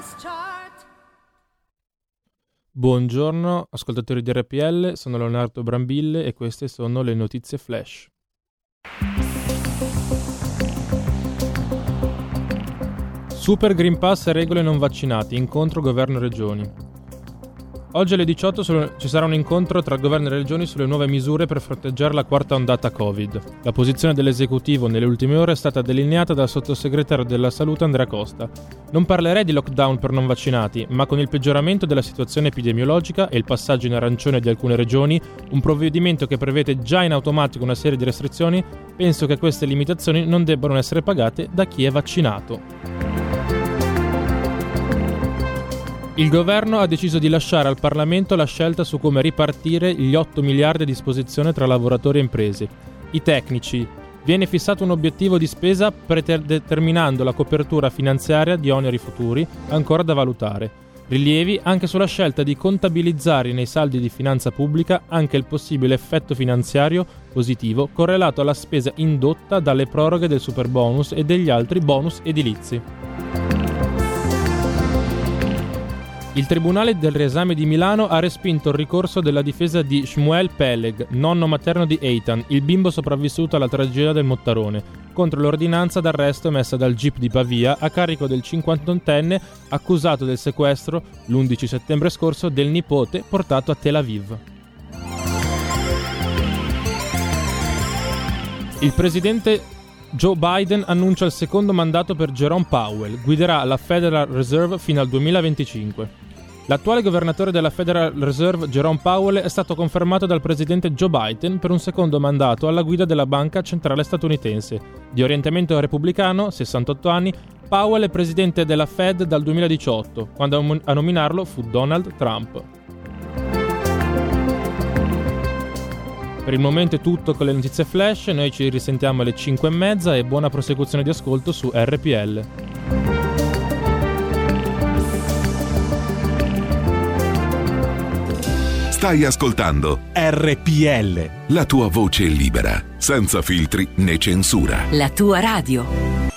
Buongiorno ascoltatori di RPL, sono Leonardo Brambille e queste sono le notizie flash. Super Green Pass e regole non vaccinati, incontro governo regioni. Oggi alle 18 sul- ci sarà un incontro tra governo e regioni sulle nuove misure per fronteggiare la quarta ondata Covid. La posizione dell'esecutivo nelle ultime ore è stata delineata dal sottosegretario della salute Andrea Costa. Non parlerei di lockdown per non vaccinati, ma con il peggioramento della situazione epidemiologica e il passaggio in arancione di alcune regioni, un provvedimento che prevede già in automatico una serie di restrizioni, penso che queste limitazioni non debbano essere pagate da chi è vaccinato. Il governo ha deciso di lasciare al Parlamento la scelta su come ripartire gli 8 miliardi a disposizione tra lavoratori e imprese. I tecnici. Viene fissato un obiettivo di spesa predeterminando la copertura finanziaria di oneri futuri, ancora da valutare. Rilievi anche sulla scelta di contabilizzare nei saldi di finanza pubblica anche il possibile effetto finanziario positivo correlato alla spesa indotta dalle proroghe del superbonus e degli altri bonus edilizi. Il Tribunale del riesame di Milano ha respinto il ricorso della difesa di Shmuel Peleg, nonno materno di Eitan, il bimbo sopravvissuto alla tragedia del Mottarone, contro l'ordinanza d'arresto emessa dal GIP di Pavia a carico del 58enne accusato del sequestro l'11 settembre scorso del nipote portato a Tel Aviv. Il presidente Joe Biden annuncia il secondo mandato per Jerome Powell, guiderà la Federal Reserve fino al 2025. L'attuale governatore della Federal Reserve, Jerome Powell, è stato confermato dal presidente Joe Biden per un secondo mandato alla guida della banca centrale statunitense. Di orientamento repubblicano, 68 anni, Powell è presidente della Fed dal 2018, quando a nom- a nominarlo fu Donald Trump. Per il momento è tutto con le notizie flash, noi ci risentiamo alle 5 e mezza e buona prosecuzione di ascolto su RPL. Stai ascoltando RPL. la tua voce libera, senza filtri né censura. La tua radio.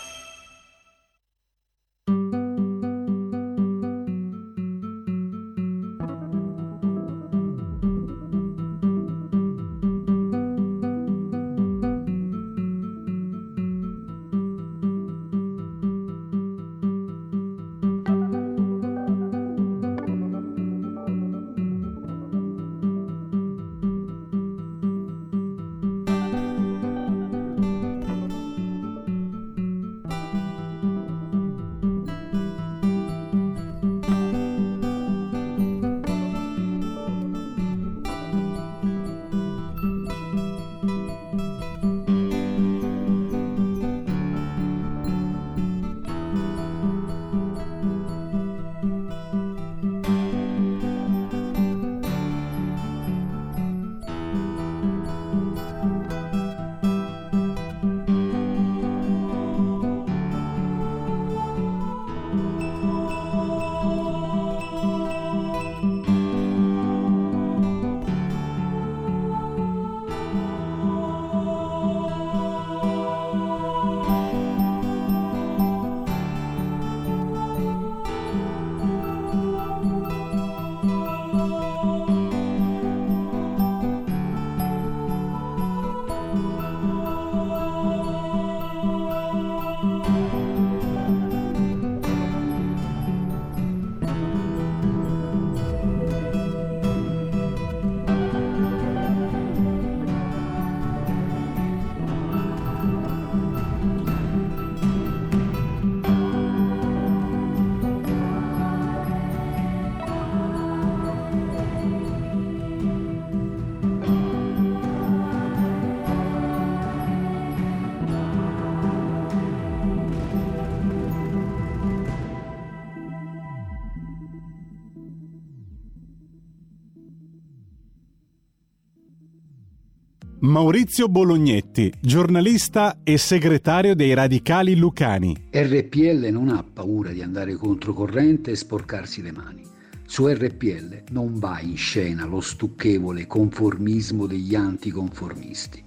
Maurizio Bolognetti, giornalista e segretario dei Radicali Lucani. RPL non ha paura di andare controcorrente e sporcarsi le mani. Su RPL non va in scena lo stucchevole conformismo degli anticonformisti.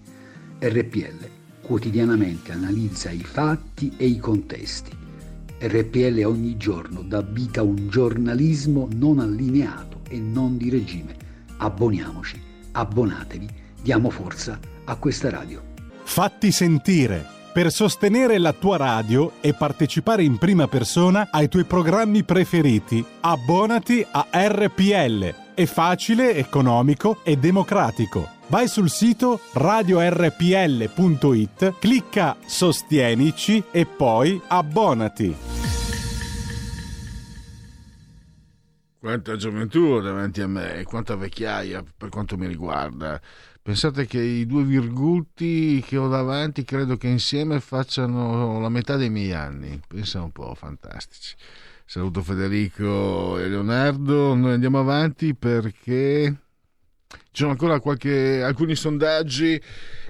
RPL quotidianamente analizza i fatti e i contesti. RPL ogni giorno dà vita a un giornalismo non allineato e non di regime. Abboniamoci, abbonatevi diamo forza a questa radio. Fatti sentire per sostenere la tua radio e partecipare in prima persona ai tuoi programmi preferiti. Abbonati a RPL. È facile, economico e democratico. Vai sul sito radiorpl.it, clicca Sostienici e poi abbonati. Quanta gioventù davanti a me, quanta vecchiaia per quanto mi riguarda. Pensate che i due virgulti che ho davanti credo che insieme facciano la metà dei miei anni. Pensa un po', fantastici. Saluto Federico e Leonardo. Noi andiamo avanti perché ci sono ancora qualche, alcuni sondaggi.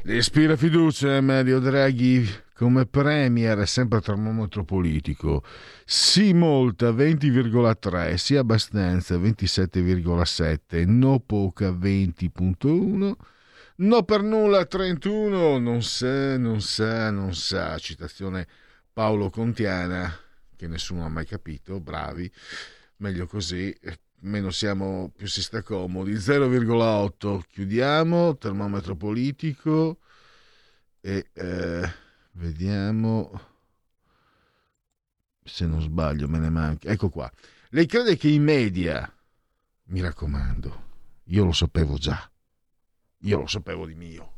Le ispira fiducia Mario Draghi come premier, sempre termometro politico. Sì molta 20,3, sì abbastanza 27,7, no poca 20,1 No per nulla 31, non sa, non sa, non sa, citazione Paolo Contiana, che nessuno ha mai capito, bravi, meglio così, meno siamo, più si sta comodi. 0,8 chiudiamo, termometro politico e eh, vediamo se non sbaglio, me ne manca. Ecco qua. Lei crede che i media, mi raccomando, io lo sapevo già io lo sapevo di mio.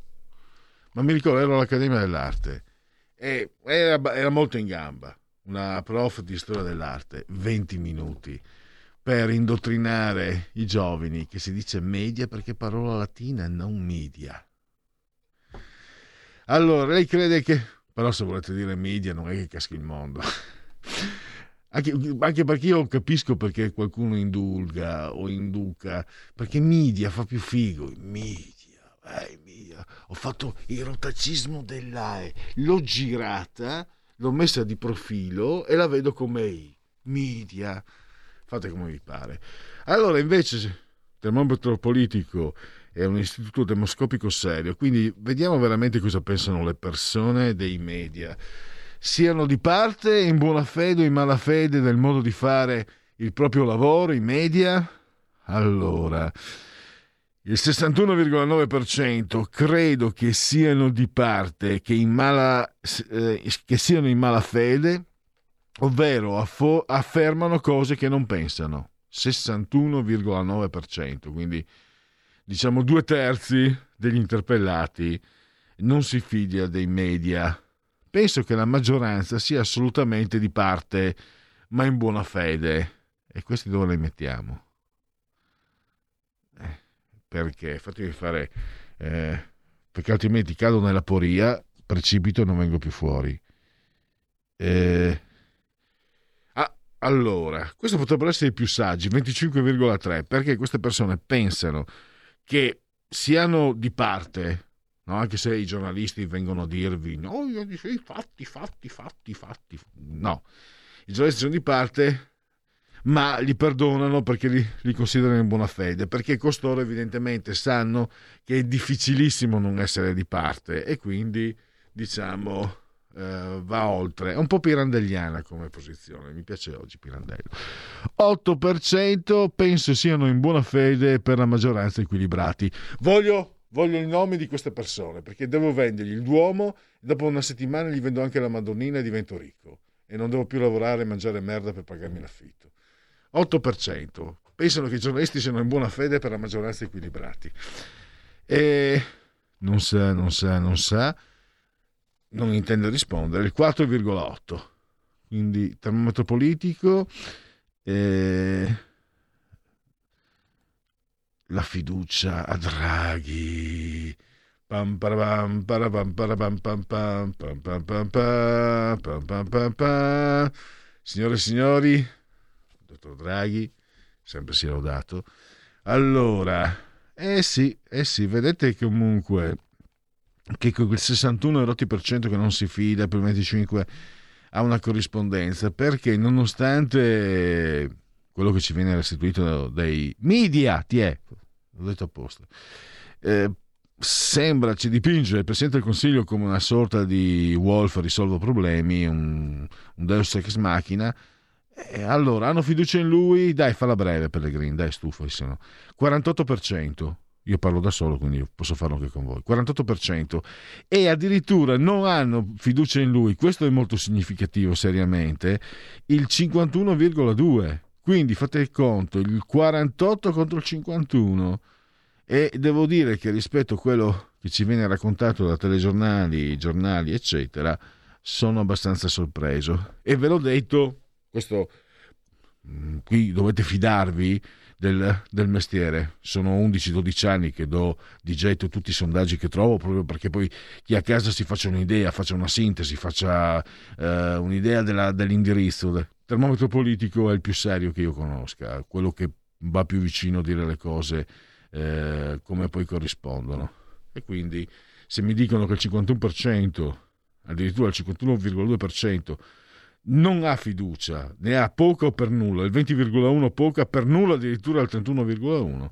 Ma mi ricordo, ero all'Accademia dell'Arte e era, era molto in gamba. Una prof di storia dell'arte, 20 minuti per indottrinare i giovani che si dice media perché parola latina, non media. Allora, lei crede che... Però se volete dire media non è che caschi il mondo. [laughs] Anche, anche, perché io capisco perché qualcuno indulga o induca, perché media fa più figo. Media eh, mia, ho fatto il rotacismo dell'AE, l'ho girata, l'ho messa di profilo e la vedo come I. Media. Fate come vi pare. Allora, invece, termometro politico è un istituto demoscopico serio, quindi vediamo veramente cosa pensano le persone dei media. Siano di parte, in buona fede o in mala fede del modo di fare il proprio lavoro, i media? Allora, il 61,9% credo che siano di parte, che, in mala, eh, che siano in malafede, ovvero affo- affermano cose che non pensano. 61,9%, quindi diciamo due terzi degli interpellati non si fida dei media. Penso che la maggioranza sia assolutamente di parte, ma in buona fede. E questi dove li mettiamo? Perché? Fatemi fare eh, perché altrimenti cado nella poria precipito e non vengo più fuori. Eh, ah, allora questo potrebbero essere i più saggi 25,3 perché queste persone pensano che siano di parte no? anche se i giornalisti vengono a dirvi no, fatti, fatti, fatti, fatti no, i giornalisti sono di parte ma li perdonano perché li, li, considerano in buona fede, perché costoro evidentemente sanno che è difficilissimo non essere di parte e quindi diciamo eh, va oltre. È un po' pirandelliana come posizione, mi piace oggi Pirandello. 8% penso siano in buona fede per la maggioranza equilibrati. Voglio, voglio i nomi di queste persone perché devo vendergli il Duomo, dopo una settimana gli vendo anche la Madonnina e divento ricco e non devo più lavorare e mangiare merda per pagarmi l'affitto. 8%. Pensano che i giornalisti siano in buona fede per la maggioranza equilibrati. E non sa, non sa, non sa, non intende rispondere. Il 4,8%. Quindi termometro politico, eh, la fiducia a Draghi. Signore e signori, dottor Draghi, sempre si è lodato. Allora, eh sì, eh sì, vedete comunque che quel 61 erotti per cento che non si fida per il 25 ha una corrispondenza perché nonostante quello che ci viene restituito dai media ti è l'ho detto apposta eh, sembra ci dipinge il Presidente del Consiglio come una sorta di Wolf risolve problemi un, un Deus ex machina e allora hanno fiducia in lui dai fa la breve Pellegrini dai stufo se no 48% io parlo da solo, quindi posso farlo anche con voi. 48%. E addirittura non hanno fiducia in lui, questo è molto significativo seriamente, il 51,2%. Quindi fate il conto, il 48 contro il 51. E devo dire che rispetto a quello che ci viene raccontato da telegiornali, giornali, eccetera, sono abbastanza sorpreso. E ve l'ho detto, questo mm, qui dovete fidarvi del, del mestiere. Sono 11-12 anni che do di getto tutti i sondaggi che trovo proprio perché poi chi a casa si faccia un'idea, faccia una sintesi, faccia eh, un'idea della, dell'indirizzo. Il termometro politico è il più serio che io conosca, quello che va più vicino a dire le cose eh, come poi corrispondono. E quindi se mi dicono che il 51%, addirittura il 51,2%, non ha fiducia, ne ha poca o per nulla, il 20,1 poca per nulla, addirittura il 31,1.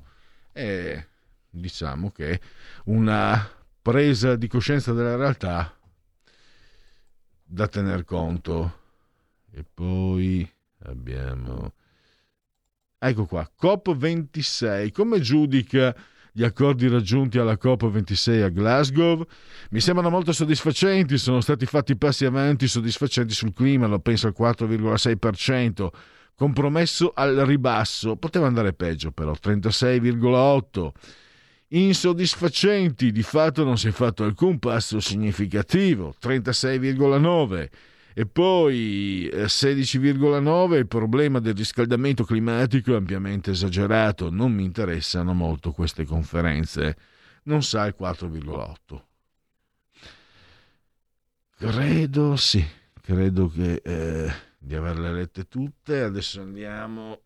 E diciamo che una presa di coscienza della realtà da tener conto. E poi abbiamo... Ecco qua, COP26, come giudica gli accordi raggiunti alla COP26 a Glasgow mi sembrano molto soddisfacenti, sono stati fatti passi avanti soddisfacenti sul clima, lo penso al 4,6%, compromesso al ribasso, poteva andare peggio però, 36,8%. Insoddisfacenti, di fatto non si è fatto alcun passo significativo, 36,9%. E poi 16,9 il problema del riscaldamento climatico è ampiamente esagerato, non mi interessano molto queste conferenze, non sa il 4,8. Credo sì, credo che eh, di averle lette tutte, adesso andiamo...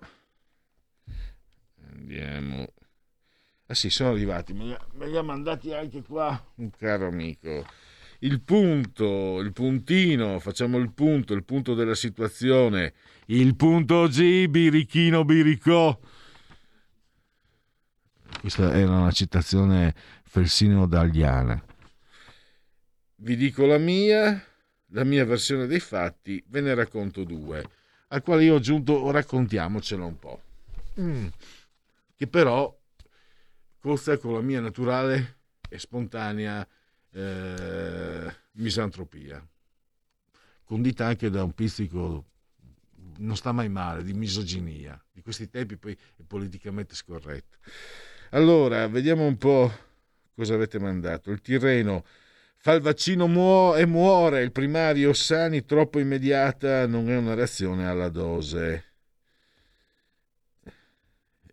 Andiamo... Ah sì, sono arrivati, me li ha mandati anche qua un caro amico il punto, il puntino, facciamo il punto, il punto della situazione, il punto G, birichino biricò. Questa era una citazione felsino-dagliana. Vi dico la mia, la mia versione dei fatti, ve ne racconto due, al quale io ho aggiunto raccontiamocelo un po'. Mm. Che però cozza con la mia naturale e spontanea eh, misantropia, condita anche da un pizzico, non sta mai male, di misoginia. Di questi tempi poi è politicamente scorretto. Allora, vediamo un po' cosa avete mandato. Il Tirreno fa il vaccino muo- e muore, il primario Sani troppo immediata non è una reazione alla dose.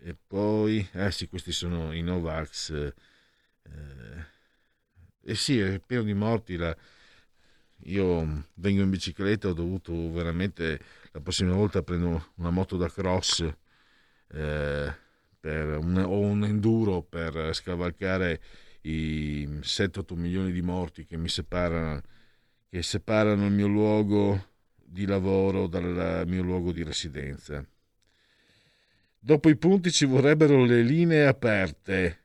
E poi, eh sì, questi sono i Novax. Eh, eh sì, è pieno di morti. La... Io vengo in bicicletta, ho dovuto veramente, la prossima volta prendo una moto da cross eh, un, o un enduro per scavalcare i 7-8 milioni di morti che mi separano, che separano il mio luogo di lavoro dal mio luogo di residenza. Dopo i punti ci vorrebbero le linee aperte.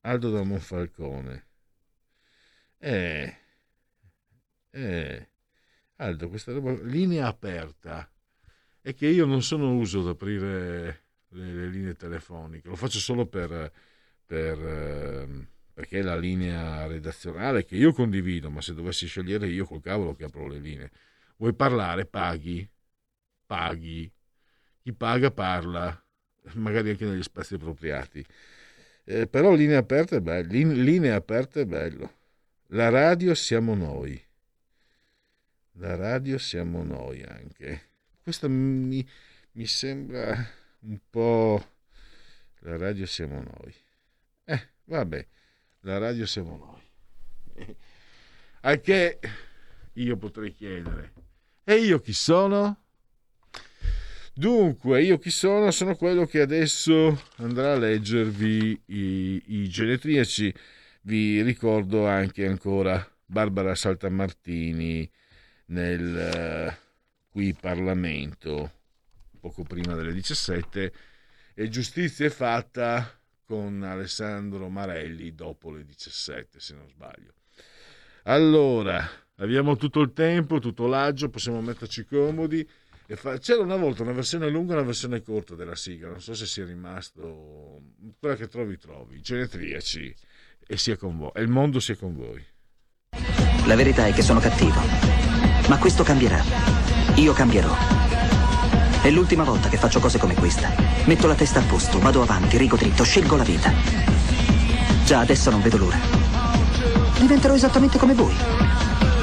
Aldo da Monfalcone. Eh, eh, Aldo, questa roba, linea aperta, è che io non sono uso ad aprire le, le linee telefoniche, lo faccio solo per, per, eh, perché è la linea redazionale che io condivido, ma se dovessi scegliere io col cavolo che apro le linee. Vuoi parlare? Paghi, paghi. Chi paga parla, magari anche negli spazi appropriati. Eh, però linea aperta è bello, linea aperta è bello. La radio siamo noi. La radio siamo noi anche. Questo mi, mi sembra un po'... La radio siamo noi. Eh, vabbè, la radio siamo noi. [laughs] Anche io potrei chiedere, e io chi sono? Dunque, io chi sono? Sono quello che adesso andrà a leggervi i, i genetriaci vi ricordo anche ancora Barbara Saltamartini nel eh, qui Parlamento poco prima delle 17 e giustizia è fatta con Alessandro Marelli dopo le 17 se non sbaglio. Allora, abbiamo tutto il tempo, tutto l'aggio, possiamo metterci comodi. Fa... C'era una volta una versione lunga e una versione corta della sigla, non so se sia rimasto quella che trovi trovi, genetriaci e sia con voi, e il mondo sia con voi. La verità è che sono cattivo, ma questo cambierà. Io cambierò. È l'ultima volta che faccio cose come questa. Metto la testa a posto, vado avanti, rigo dritto, scelgo la vita. Già adesso non vedo l'ora. Diventerò esattamente come voi.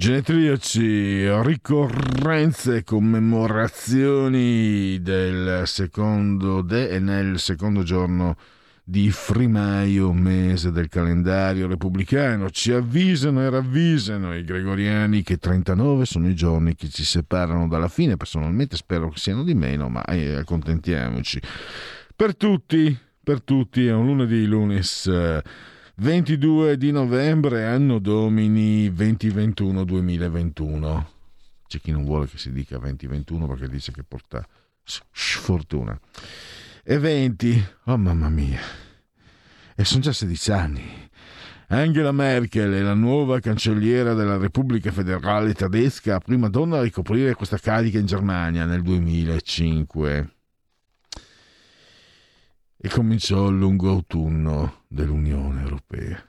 Genetriaci, ricorrenze e commemorazioni del secondo de e nel secondo giorno di Frimaio, mese del calendario repubblicano. Ci avvisano e ravvisano i gregoriani che 39 sono i giorni che ci separano dalla fine. Personalmente spero che siano di meno, ma eh, accontentiamoci. Per tutti, per tutti è un lunedì lunis. Eh, 22 di novembre, anno domini 2021-2021. C'è chi non vuole che si dica 2021 perché dice che porta sfortuna. E 20, oh mamma mia, e sono già 16 anni. Angela Merkel è la nuova cancelliera della Repubblica Federale Tedesca, prima donna a ricoprire questa carica in Germania nel 2005 e cominciò il lungo autunno dell'Unione Europea.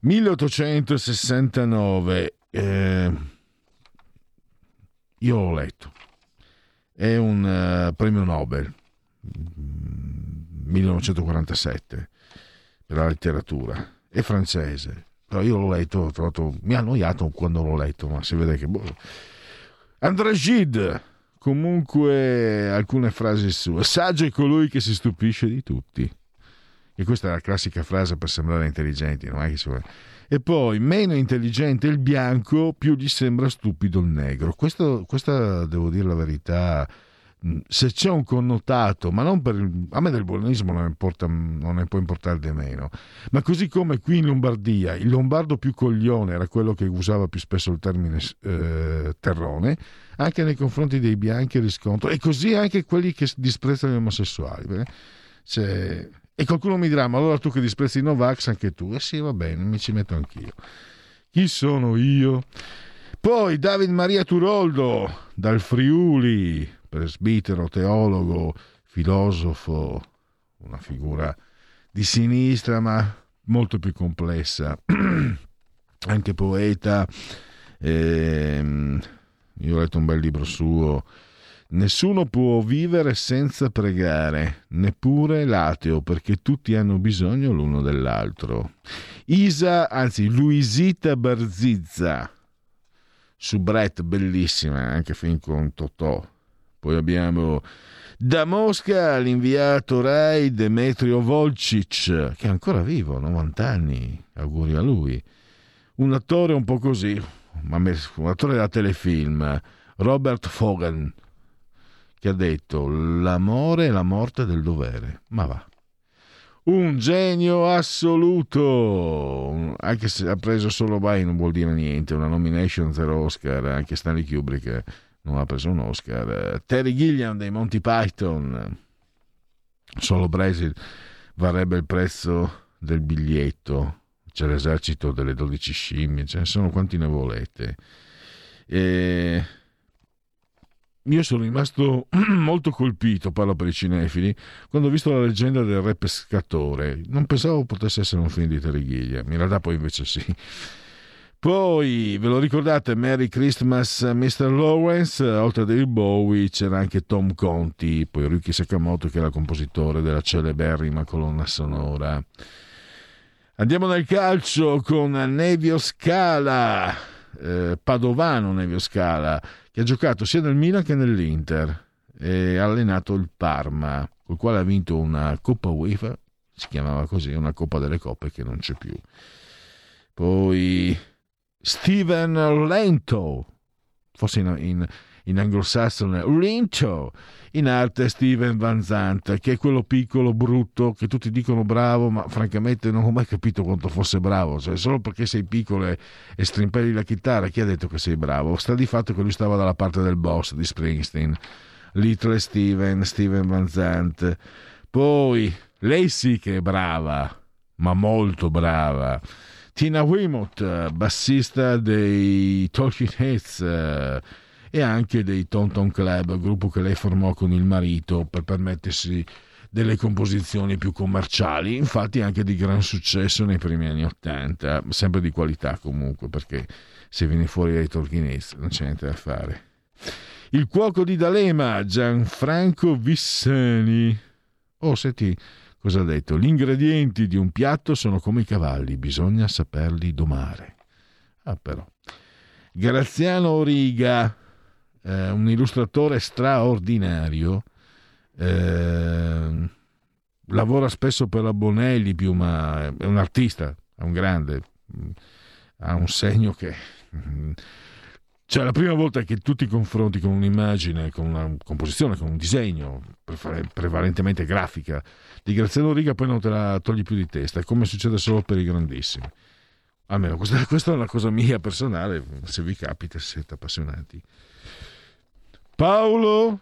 1869, eh, io l'ho letto, è un uh, premio Nobel, 1947, per la letteratura, è francese, però io l'ho letto, trovato, mi ha annoiato quando l'ho letto, ma si vede che... Boh. André Gide, comunque alcune frasi sue. Saggio è colui che si stupisce di tutti. E questa è la classica frase per sembrare intelligenti, non è che si vuole. E poi, meno intelligente il bianco, più gli sembra stupido il negro. Questo, questa, devo dire la verità, se c'è un connotato, ma non per il, a me del buonismo non, importa, non ne può importare di meno, ma così come qui in Lombardia il lombardo più coglione era quello che usava più spesso il termine eh, terrone, anche nei confronti dei bianchi riscontro, e così anche quelli che disprezzano gli omosessuali. Cioè, e qualcuno mi dirà, ma allora tu che disprezzi i Novax, anche tu? Eh sì, va bene, mi ci metto anch'io. Chi sono io? Poi David Maria Turoldo, dal Friuli, presbitero, teologo, filosofo, una figura di sinistra ma molto più complessa, [clears throat] anche poeta. Ehm, io ho letto un bel libro suo. Nessuno può vivere senza pregare, neppure l'ateo, perché tutti hanno bisogno l'uno dell'altro. Isa, anzi, Luisita Barzizza, su Brett, bellissima, anche fin con Totò, poi abbiamo da Mosca l'inviato Rai Demetrio Volcic, che è ancora vivo, 90 anni, auguri a lui. Un attore un po' così, un attore da telefilm, Robert Fogan, che ha detto l'amore è la morte del dovere. Ma va. Un genio assoluto, anche se ha preso solo Bai non vuol dire niente, una nomination per Oscar, anche Stanley Kubrick non ha preso un Oscar. Terry Gilliam dei Monty Python, solo Brasil varrebbe il prezzo del biglietto. C'è l'esercito delle 12 scimmie, ce ne sono quanti ne volete. E io sono rimasto [clears throat] molto colpito, parlo per i cinefili, quando ho visto la leggenda del re pescatore. Non pensavo potesse essere un film di Terry Gilliam, in realtà poi invece sì. Poi ve lo ricordate Merry Christmas Mr. Lawrence, oltre a David Bowie c'era anche Tom Conti, poi Ryuki Sakamoto che era compositore della celeberrima colonna sonora. Andiamo nel calcio con Nevio Scala, eh, padovano Nevio Scala, che ha giocato sia nel Milan che nell'Inter e ha allenato il Parma, col quale ha vinto una Coppa UEFA, si chiamava così, una Coppa delle Coppe che non c'è più. Poi Steven Lento, forse in, in, in anglosassone, Lento, in arte Steven Van Zandt, che è quello piccolo, brutto, che tutti dicono bravo, ma francamente non ho mai capito quanto fosse bravo, cioè solo perché sei piccolo e, e strimpelli la chitarra, chi ha detto che sei bravo? Sta di fatto che lui stava dalla parte del boss di Springsteen, Little Steven, Steven Van Zandt. Poi, lei sì che è brava, ma molto brava. Tina Weymouth, bassista dei Talking Heads e anche dei Tonton Club, gruppo che lei formò con il marito per permettersi delle composizioni più commerciali, infatti anche di gran successo nei primi anni Ottanta, sempre di qualità comunque, perché se vieni fuori dai Heads non c'è niente da fare. Il cuoco di D'Alema, Gianfranco Vissani. Oh, senti cosa ha detto. Gli ingredienti di un piatto sono come i cavalli, bisogna saperli domare. Ah, però. Graziano Riga, eh, un illustratore straordinario, eh, lavora spesso per la Bonelli più, ma è un artista, è un grande, ha un segno che cioè, la prima volta che tu ti confronti con un'immagine, con una composizione, con un disegno, prevalentemente grafica, di Graziano Riga, poi non te la togli più di testa. È come succede solo per i grandissimi. Almeno questa, [laughs] questa è una cosa mia personale, se vi capita, siete appassionati. Paolo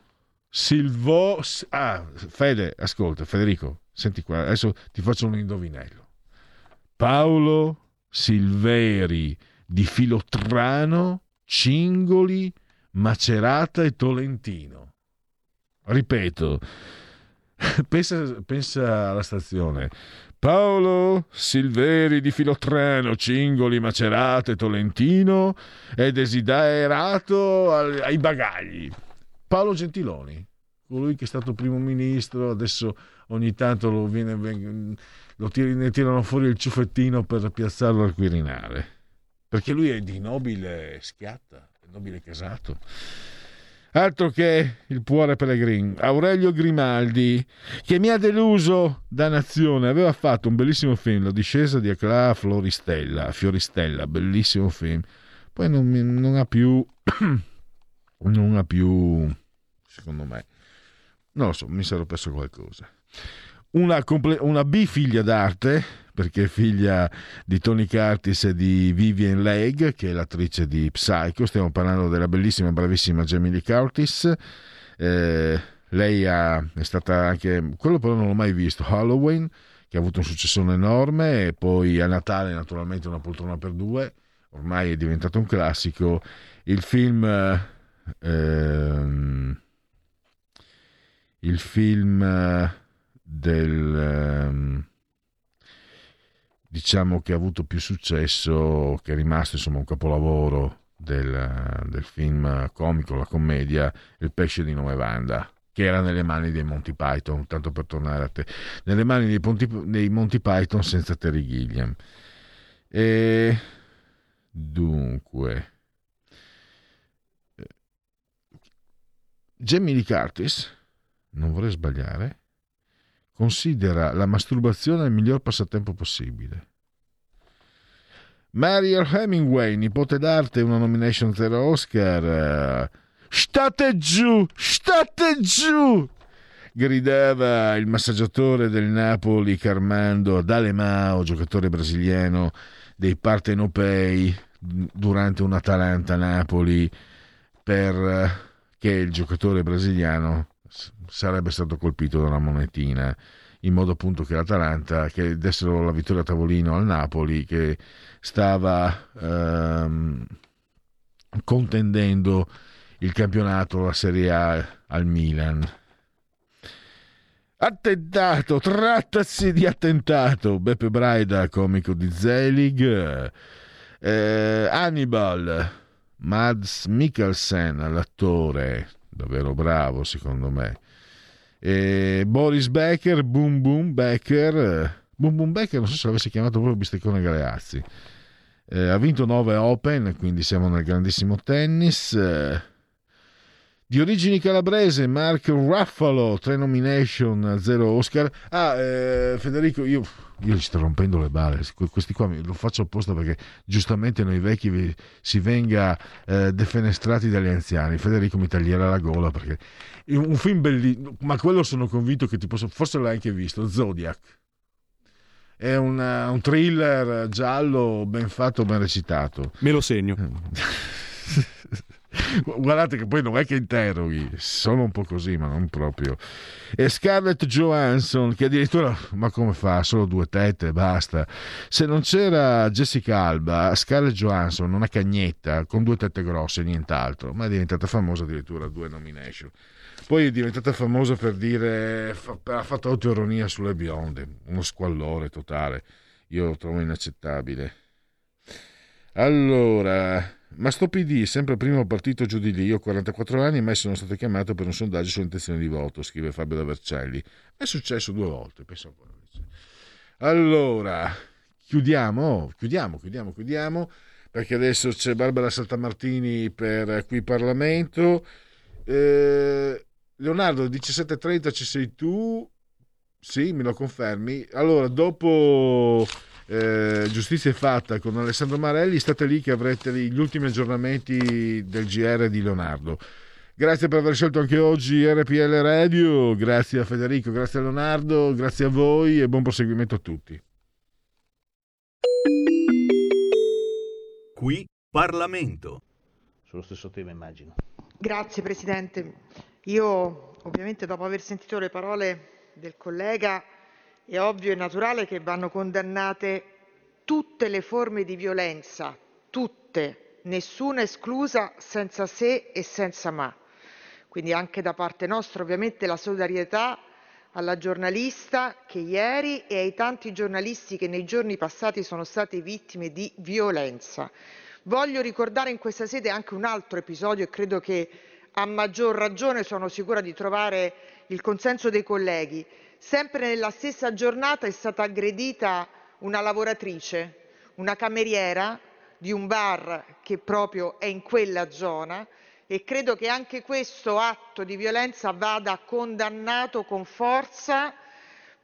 Silvo... Ah, Fede, ascolta, Federico, senti qua, adesso ti faccio un indovinello. Paolo Silveri di Filotrano Cingoli, Macerata e Tolentino. Ripeto, [laughs] pensa, pensa alla stazione. Paolo Silveri di Filotreno, Cingoli, Macerata e Tolentino è desiderato ai bagagli. Paolo Gentiloni, colui che è stato primo ministro, adesso ogni tanto lo, viene, lo tir- ne tirano fuori il ciuffettino per piazzarlo al Quirinale perché lui è di nobile schiatta, nobile casato. Altro che il Puore Pellegrin, Aurelio Grimaldi, che mi ha deluso da nazione, aveva fatto un bellissimo film, La discesa di Acla a Floristella, Fioristella, bellissimo film. Poi non, non ha più, [clears throat] non ha più, secondo me, non lo so, mi sarò perso qualcosa. Una, comple- una bifiglia d'arte, perché è figlia di Tony Curtis e di Vivian Legg, che è l'attrice di Psycho. Stiamo parlando della bellissima e bravissima Jamie Lee Curtis. Eh, lei ha, è stata anche, quello però non l'ho mai visto, Halloween, che ha avuto un successo enorme, e poi a Natale naturalmente una poltrona per due, ormai è diventato un classico. Il film... Ehm, il film del... Ehm, diciamo che ha avuto più successo, che è rimasto insomma un capolavoro del, del film comico, la commedia, Il pesce di nome Vanda che era nelle mani dei Monty Python, tanto per tornare a te, nelle mani dei, Ponti, dei Monty Python senza Terry Gilliam. E dunque, Jamie Lee Curtis, non vorrei sbagliare, considera la masturbazione il miglior passatempo possibile. Mariel Hemingway, nipote d'arte, una nomination per Oscar. State giù, state giù! gridava il massaggiatore del Napoli Carmando D'Alemao, giocatore brasiliano dei Partenopei durante un Atalanta-Napoli perché il giocatore brasiliano sarebbe stato colpito da una monetina in modo appunto che l'Atalanta che dessero la vittoria a tavolino al Napoli che stava ehm, contendendo il campionato la Serie A al Milan. Attentato trattasi di attentato. Beppe Braida comico di Zelig. Eh, Hannibal Mads Mikkelsen l'attore davvero bravo secondo me e Boris Becker, Boom Boom Becker, Boom Boom Becker non so se l'avesse chiamato proprio Bisteccone Galeazzi. Eh, ha vinto 9 Open, quindi siamo nel grandissimo tennis. Eh, di origini calabrese, Mark Ruffalo, 3 nomination, 0 Oscar. Ah, eh, Federico, io, io gli sto rompendo le balle. Questi qua lo faccio apposta perché giustamente noi vecchi si venga eh, defenestrati dagli anziani. Federico mi taglierà la gola perché un film bellissimo, ma quello sono convinto che ti posso, forse l'hai anche visto, Zodiac. È una, un thriller giallo ben fatto, ben recitato. Me lo segno. [laughs] [laughs] Guardate che poi non è che interroghi, sono un po' così, ma non proprio. E Scarlett Johansson, che addirittura, ma come fa? Solo due tette, basta. Se non c'era Jessica Alba, Scarlett Johansson, una cagnetta con due tette grosse e nient'altro, ma è diventata famosa addirittura due nomination. Poi è diventata famosa per dire, ha fatto autoironia sulle bionde, uno squallore totale. Io lo trovo inaccettabile. Allora, ma sto sempre primo partito giù di lì, ho 44 anni e mai sono stato chiamato per un sondaggio sulle intenzioni di voto, scrive Fabio da Vercelli. È successo due volte, penso ancora. Allora, chiudiamo, chiudiamo, chiudiamo, chiudiamo, perché adesso c'è Barbara Saltamartini per qui Parlamento. Eh, Leonardo, 17.30 ci sei tu? Sì, me lo confermi. Allora, dopo eh, Giustizia è fatta con Alessandro Marelli, state lì che avrete gli ultimi aggiornamenti del GR di Leonardo. Grazie per aver scelto anche oggi RPL Radio, grazie a Federico, grazie a Leonardo, grazie a voi e buon proseguimento a tutti. Qui Parlamento. Sullo stesso tema immagino. Grazie Presidente. Io ovviamente dopo aver sentito le parole del collega è ovvio e naturale che vanno condannate tutte le forme di violenza, tutte, nessuna esclusa, senza se e senza ma. Quindi anche da parte nostra ovviamente la solidarietà alla giornalista che ieri e ai tanti giornalisti che nei giorni passati sono stati vittime di violenza. Voglio ricordare in questa sede anche un altro episodio e credo che a maggior ragione sono sicura di trovare il consenso dei colleghi. Sempre nella stessa giornata è stata aggredita una lavoratrice, una cameriera di un bar che proprio è in quella zona e credo che anche questo atto di violenza vada condannato con forza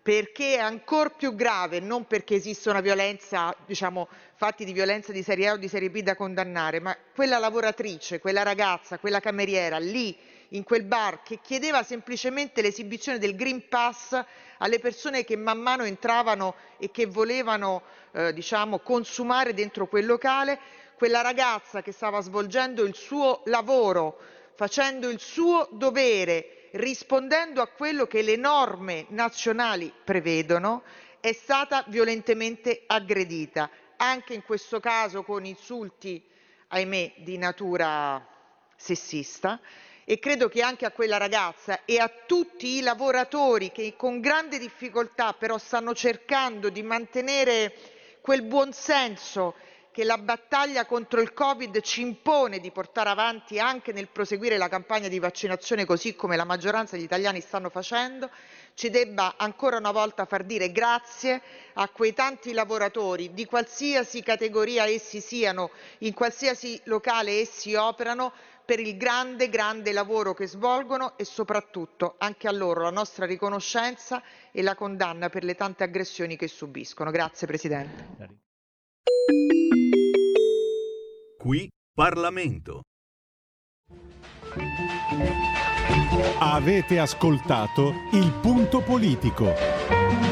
perché è ancora più grave, non perché esiste una violenza, diciamo, fatti di violenza di serie A o di serie B da condannare, ma quella lavoratrice, quella ragazza, quella cameriera lì in quel bar che chiedeva semplicemente l'esibizione del Green Pass alle persone che man mano entravano e che volevano eh, diciamo, consumare dentro quel locale, quella ragazza che stava svolgendo il suo lavoro, facendo il suo dovere, rispondendo a quello che le norme nazionali prevedono, è stata violentemente aggredita, anche in questo caso con insulti, ahimè, di natura sessista e credo che anche a quella ragazza e a tutti i lavoratori che con grande difficoltà però stanno cercando di mantenere quel buon senso che la battaglia contro il Covid ci impone di portare avanti anche nel proseguire la campagna di vaccinazione così come la maggioranza degli italiani stanno facendo, ci debba ancora una volta far dire grazie a quei tanti lavoratori di qualsiasi categoria essi siano, in qualsiasi locale essi operano, per il grande, grande lavoro che svolgono e soprattutto anche a loro la nostra riconoscenza e la condanna per le tante aggressioni che subiscono. Grazie Presidente. Qui Parlamento. Avete ascoltato il punto politico.